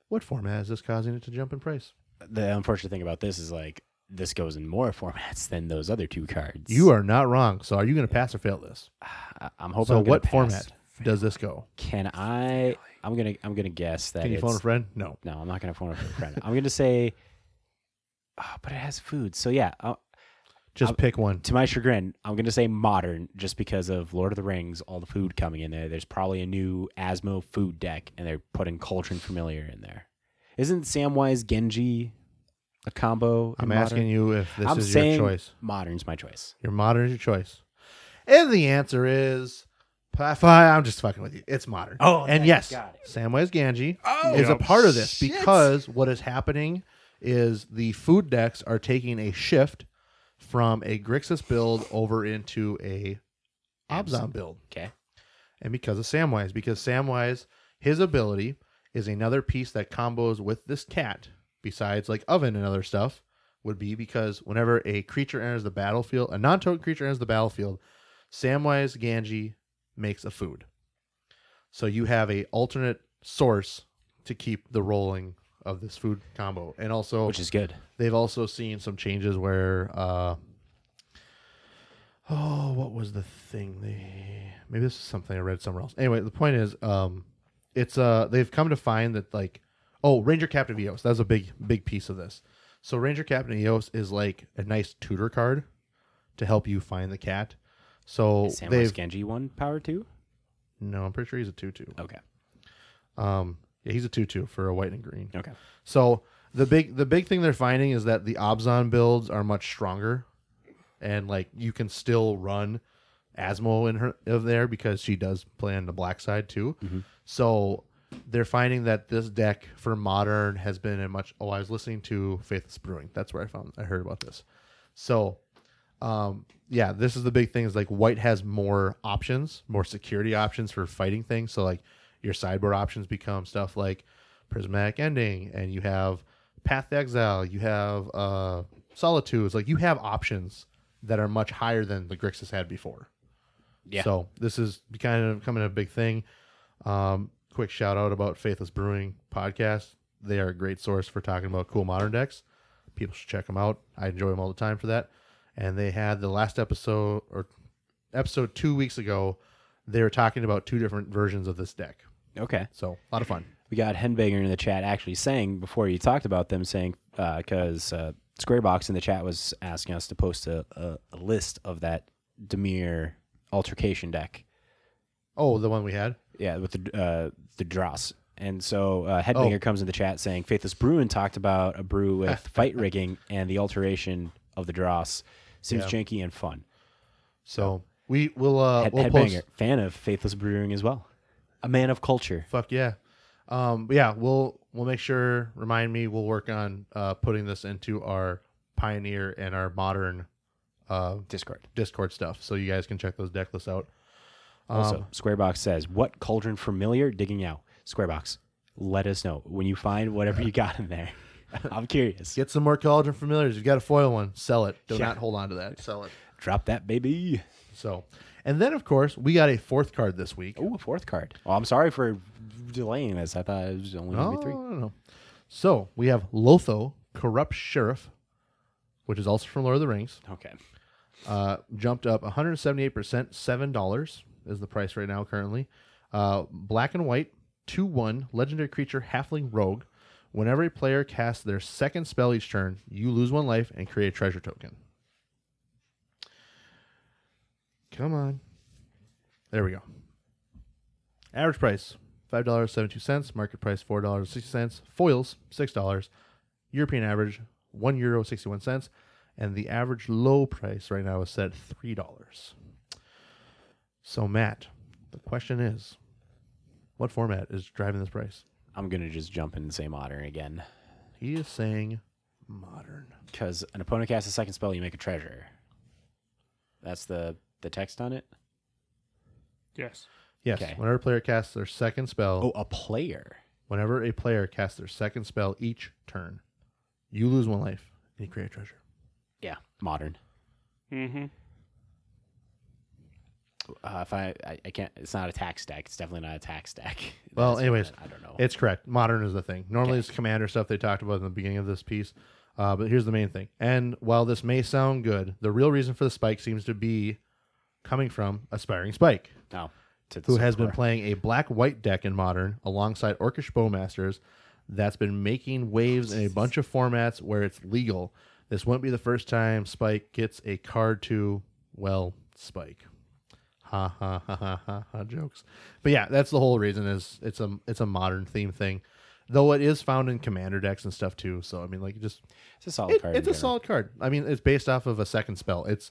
what format is this causing it to jump in price? The unfortunate thing about this is like this goes in more formats than those other two cards. You are not wrong. So are you going to pass or fail this? I- I'm hoping. So I'm what pass. format does this go? Can I? I'm gonna. I'm gonna guess that. Can you phone a friend? No. No, I'm not gonna phone a friend. I'm gonna say. Oh, but it has food. So yeah, uh, Just I'll- pick one. to my chagrin, I'm gonna say modern, just because of Lord of the Rings, all the food coming in there. There's probably a new Asmo food deck, and they're putting Cauldron Familiar in there. Isn't Samwise Gamgee a combo. I'm in asking you if this I'm is your choice. modern's my choice. Your modern is your choice. And the answer is I'm just fucking with you. It's modern. Oh, and yes, Samwise Gamgee Oh, is a part of this Shit. because what is happening is the food decks are taking a shift from a Grixis build over into a Orzhov build. Okay. And because of Samwise, because Samwise, his ability is another piece that combos with this cat, besides like oven and other stuff, would be because whenever a creature enters the battlefield, a non-token creature enters the battlefield, Samwise Gamgee makes a food. So you have a alternate source to keep the rolling of this food combo. And also Which is good. they've also seen some changes where uh oh what was the thing they maybe this is something i read somewhere else anyway the point is um it's uh they've come to find that like oh ranger captain eos that's a big big piece of this so ranger captain eos is like a nice tutor card to help you find the cat so Is Samwise Gamgee one power two? no i'm pretty sure he's a 2-2 Okay. um yeah he's a 2-2 for a white and green Okay. so the big the big thing they're finding is that the Orzhov builds are much stronger, and like you can still run Asmo in her of there because she does play on the black side too. So they're finding that this deck for modern has been a much. Oh, I was listening to Faithless Brewing. That's where I found I heard about this. So, um, yeah, this is the big thing. Is like white has more options, more security options for fighting things. So like your sideboard options become stuff like prismatic ending, and you have path to exile. You have uh solitudes. Like you have options that are much higher than the Grixis had before. Yeah. So this is kind of becoming a big thing. Um, quick shout out about Faithless Brewing podcast. They are a great source for talking about cool modern decks. People should check them out. I enjoy them all the time for that. And they had the last episode or episode two weeks ago. They were talking about two different versions of this deck. Okay. So a lot of fun. We got Headbanger in the chat actually saying before you talked about them saying because uh, Squarebox in the chat was asking us to post a, a, a list of that Dimir altercation deck. Oh, the one we had. Yeah, with the uh, the Dross. And so uh, Headbanger Oh. comes in the chat saying Faithless Brewing talked about a brew with fight rigging and the alteration of the Dross. Seems Yeah. janky and fun. So we will uh Head, we'll Headbanger, post fan of Faithless Brewing as well. A man of culture. Fuck yeah. Um, but yeah, we'll we'll make sure. Remind me. We'll work on uh, putting this into our pioneer and our modern uh, Discord. Discord stuff, so you guys can check those deck lists out. Um, Also, Squarebox says, "What cauldron familiar digging out?" Squarebox, let us know when you find whatever you got in there. I'm curious. get some more cauldron familiars. You've got a foil one, sell it. Do Yeah. not hold on to that. Sell it. Drop that baby. So, and then of course we got a fourth card this week. Oh, a fourth card. Well, I'm sorry for delaying this. I thought it was only gonna Oh, be three. no, no. So we have Lotho, Corrupt Sheriff, which is also from Lord of the Rings. Okay. uh, jumped up 178%, seven dollars is the price right now currently. Uh, black and white, two one legendary creature halfling rogue. Whenever a player casts their second spell each turn, you lose one life and create a treasure token. Come on. There we go. Average price five dollars seventy two cents. Market price four dollars sixty cents. Foils six dollars. European average one euro sixty one cents and the average low price right now is set three dollars. So Matt, the question is, what format is driving this price? I'm gonna just jump in and say modern again, He is saying modern. because an opponent casts a second spell, you make a treasure. That's the the text on it. Yes. Yes. Okay. Whenever a player casts their second spell, Oh, a player. whenever a player casts their second spell each turn, you lose one life and you create a treasure. Yeah, modern. Mm-hmm. Uh, if I, I, I can't, it's not a tax stack. It's definitely not a tax stack. Well, That's anyways, I, I don't know. It's correct. Modern is the thing. Normally, Okay. it's commander stuff they talked about in the beginning of this piece. Uh, but here's the main thing. And while this may sound good, the real reason for the spike seems to be coming from Aspiring Spike, to the who has been playing a black white deck in Modern alongside Orcish Bowmasters that's been making waves in a bunch of formats where it's legal. This won't be the first time Spike gets a card to, well, Spike. Ha ha ha ha ha ha jokes. But yeah, that's the whole reason is it's a it's a modern theme thing. Though it is found in commander decks and stuff too. So I mean, like, just It's a solid it- card. it's a general. solid card. I mean, it's based off of a second spell. It's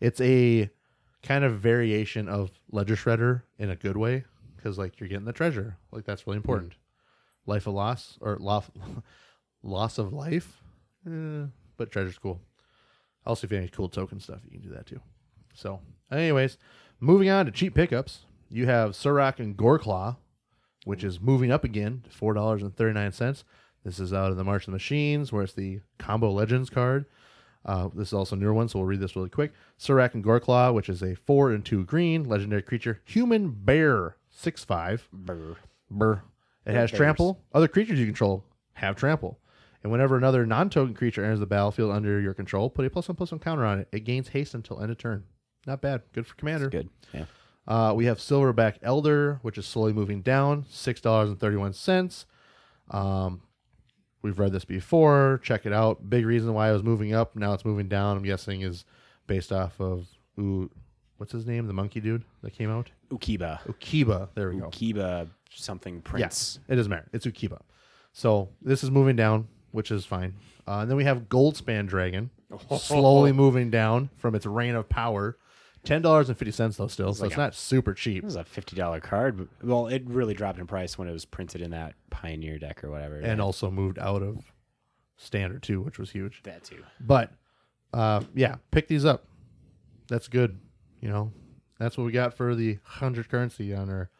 it's a kind of variation of Ledger Shredder in a good way because like you're getting the treasure. Like that's really important. Life of loss or loss loss of life, eh, but treasure's cool. Also, if you have any cool token stuff, you can do that too. So, anyways, moving on to cheap pickups, you have Surrak and Goreclaw, which is moving up again to four dollars and thirty nine cents. This is out of the March of the Machines, where it's the Combo Legends card. Uh, this is also a newer one, so we'll read this really quick. Surrak and Goreclaw, which is a four and two green legendary creature, human bear six five. Brr. Burr. It has bears. trample. Other creatures you control have trample. And whenever another non-token creature enters the battlefield under your control, put a plus one plus one counter on it. It gains haste until end of turn. Not bad. Good for commander. Good. Yeah. Uh, we have Silverback Elder, which is slowly moving down, six dollars and thirty-one cents. Um, we've read this before. Check it out. Big reason why it was moving up. Now it's moving down. I'm guessing is based off of ooh, what's his name? The monkey dude that came out. Ukiba. Ukiba. There we go. Ukiba something prince. Yes, it doesn't matter. It's Ukiba. So this is moving down, which is fine. Uh, and then we have Goldspan Dragon, slowly moving down from its reign of power. Ten dollars and fifty cents though, still, so like it's a- not super cheap. It was a fifty dollar card. But, well, it really dropped in price when it was printed in that Pioneer deck or whatever. and also moved out of standard too, which was huge. that too. But uh, yeah, pick these up. That's good. You know, that's what we got for the hundred currency on our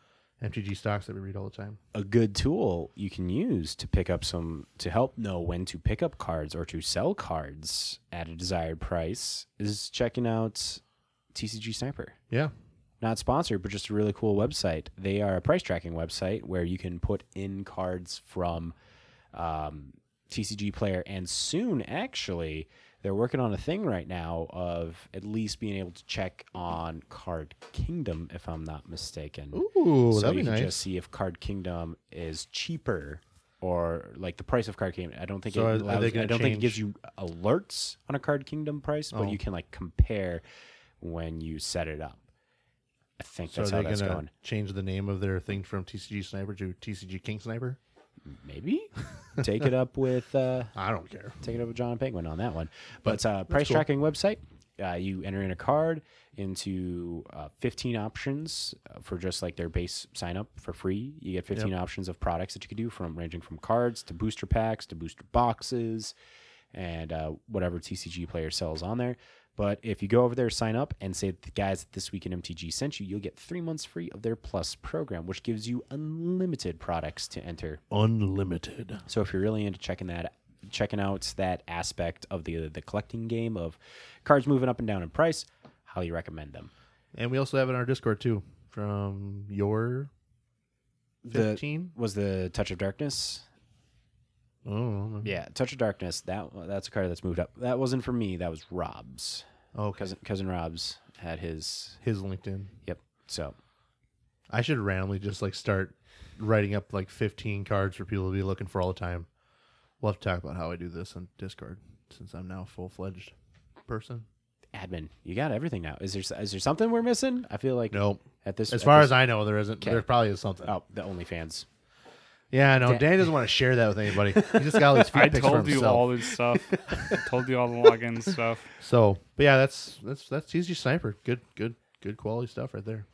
MTG stocks that we read all the time. a good tool you can use to pick up some to help know when to pick up cards or to sell cards at a desired price is checking out TCG Sniper. Yeah, Not sponsored, but just a really cool website. They are a price tracking website where you can put in cards from um, TCG Player, and soon actually they're working on a thing right now of at least being able to check on Card Kingdom, if I'm not mistaken ooh, so that'd you be can nice. just see if Card Kingdom is cheaper or like the price of Card Kingdom. I don't think So it are allows, they gonna I don't think it gives you alerts on a Card Kingdom price, but Oh. you can like compare when you set it up. I think So that's how that's gonna going. change the name of their thing from TCG Sniper to TCG King Sniper? Maybe take it up with uh, I don't care. take it up with John Penguin on that one. But, But a price cool. tracking website. Uh, you enter in a card into uh, 15 options uh, for just like their base sign up for free. You get 15 options of products that you could do from ranging from cards to booster packs to booster boxes and uh, whatever TCG player sells on there. But if you go over there, sign up, and say the guys at This Week in MTG sent you, you'll get three months free of their Plus program, which gives you unlimited products to enter Unlimited. so if you're really into checking that, checking out that aspect of the the collecting game of cards moving up and down in price, highly recommend them. And we also have it in our Discord too from your The 15. was the Touch of Darkness. Oh, Yeah, Touch of Darkness. That that's a card that's moved up. That wasn't for me. That was Rob's. oh, okay. Cousin cousin Rob's had his. His LinkedIn. Yep. So I should randomly just like start writing up like 15 cards for people to be looking for all the time. We'll have to talk about how I do this on Discord since I'm now a full fledged person. admin, you got everything now. Is there is there something we're missing? I feel like Nope. at this As at far this- as I know, there isn't. Okay. There probably is something. oh the OnlyFans. Yeah, I know. Dan- doesn't want to share that with anybody. He just got all these feet I pics for told you himself. all this stuff. I told you all the login stuff. So, but yeah, that's that's that's easy sniper. Good, good, good quality stuff right there.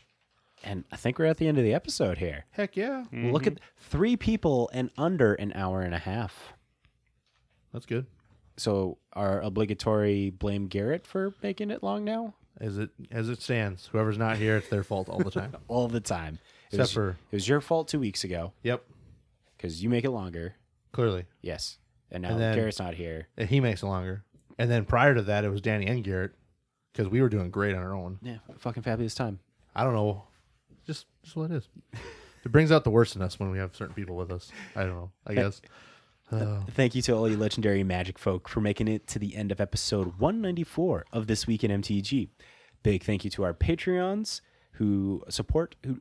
And I think we're at the end of the episode here. Heck yeah, Look at mm-hmm. three people and under an hour and a half. that's good. So our obligatory blame Garrett for making it long now As it as it stands, whoever's not here, it's their fault all the time. all the time. It Except was, for it was your fault two weeks ago yep, because you make it longer. clearly, Yes, and now And then- Garrett's not here. and he makes it longer. And then prior to that, it was Danny and Garrett because we were doing great on our own. Yeah, fucking fabulous time. I don't know, just just what it is. It brings out the worst in us when we have certain people with us. I don't know. I guess. Uh, Thank you to all you legendary magic folk for making it to the end of episode 194 of This Week in MTG. Big thank you to our Patreons who support, who,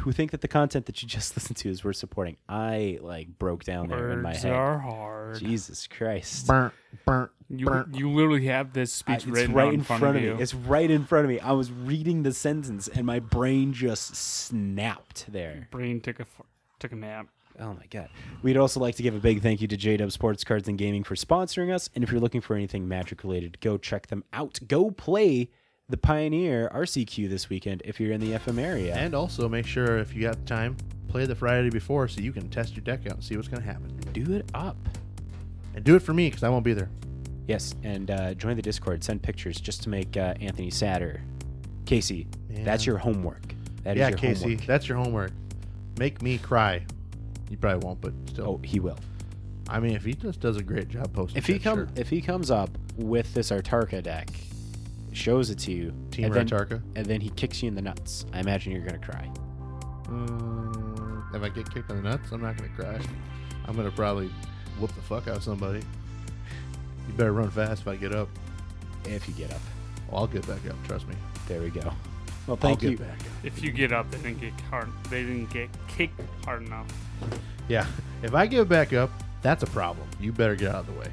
who think that the content that you just listened to is worth supporting. I like broke down there in my Words head. are hard. Jesus Christ. burnt, burnt, You, burnt. you literally have this I- speech it's written right in front, of you. me. It's right in front of me. I was reading the sentence and my brain just snapped there. Brain took a f- took a nap. Oh my god. We'd also like to give a big thank you to J Dub Sports Cards and Gaming for sponsoring us. And if you're looking for anything magic related, go check them out. Go play the Pioneer RCQ this weekend if you're in the FM area. And also make sure if you got time, play the Friday before so you can test your deck out and see what's going to happen. do it up. And do it for me because I won't be there. Yes, and uh, join the Discord. Send pictures just to make uh, Anthony sadder. Casey, that's your homework. That is yeah, your Casey, homework. that's your homework. Make me cry. You probably won't, but still. Oh, he will. I mean, if he just does a great job posting, If he come, sure. if he comes up with this Atarka deck, shows it to you, Team and then, and then he kicks you in the nuts, I imagine you're gonna cry. Mm, if I get kicked in the nuts, I'm not gonna cry. I'm gonna probably whoop the fuck out of somebody. You better run fast if I get up. If you get up, Well, I'll get back up. Trust me. there we go. Well, I'll thank get you. back up. If you get up, they didn't get hard. They didn't get kicked hard enough. Yeah, if I get back up, that's a problem. You better get out of the way.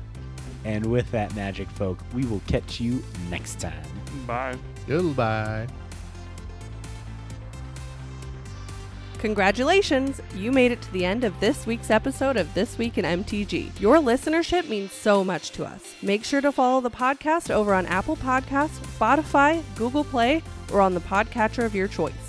And with that, magic folk, we will catch you next time. Bye. Goodbye. Congratulations! You made it to the end of this week's episode of This Week in MTG. Your listenership means so much to us. Make sure to follow the podcast over on Apple Podcasts, Spotify, Google Play, or on the podcatcher of your choice.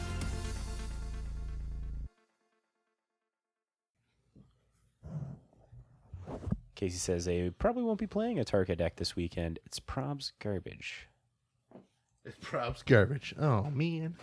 Casey says they probably won't be playing Atarka deck this weekend. It's probs garbage. It's props garbage. Oh man.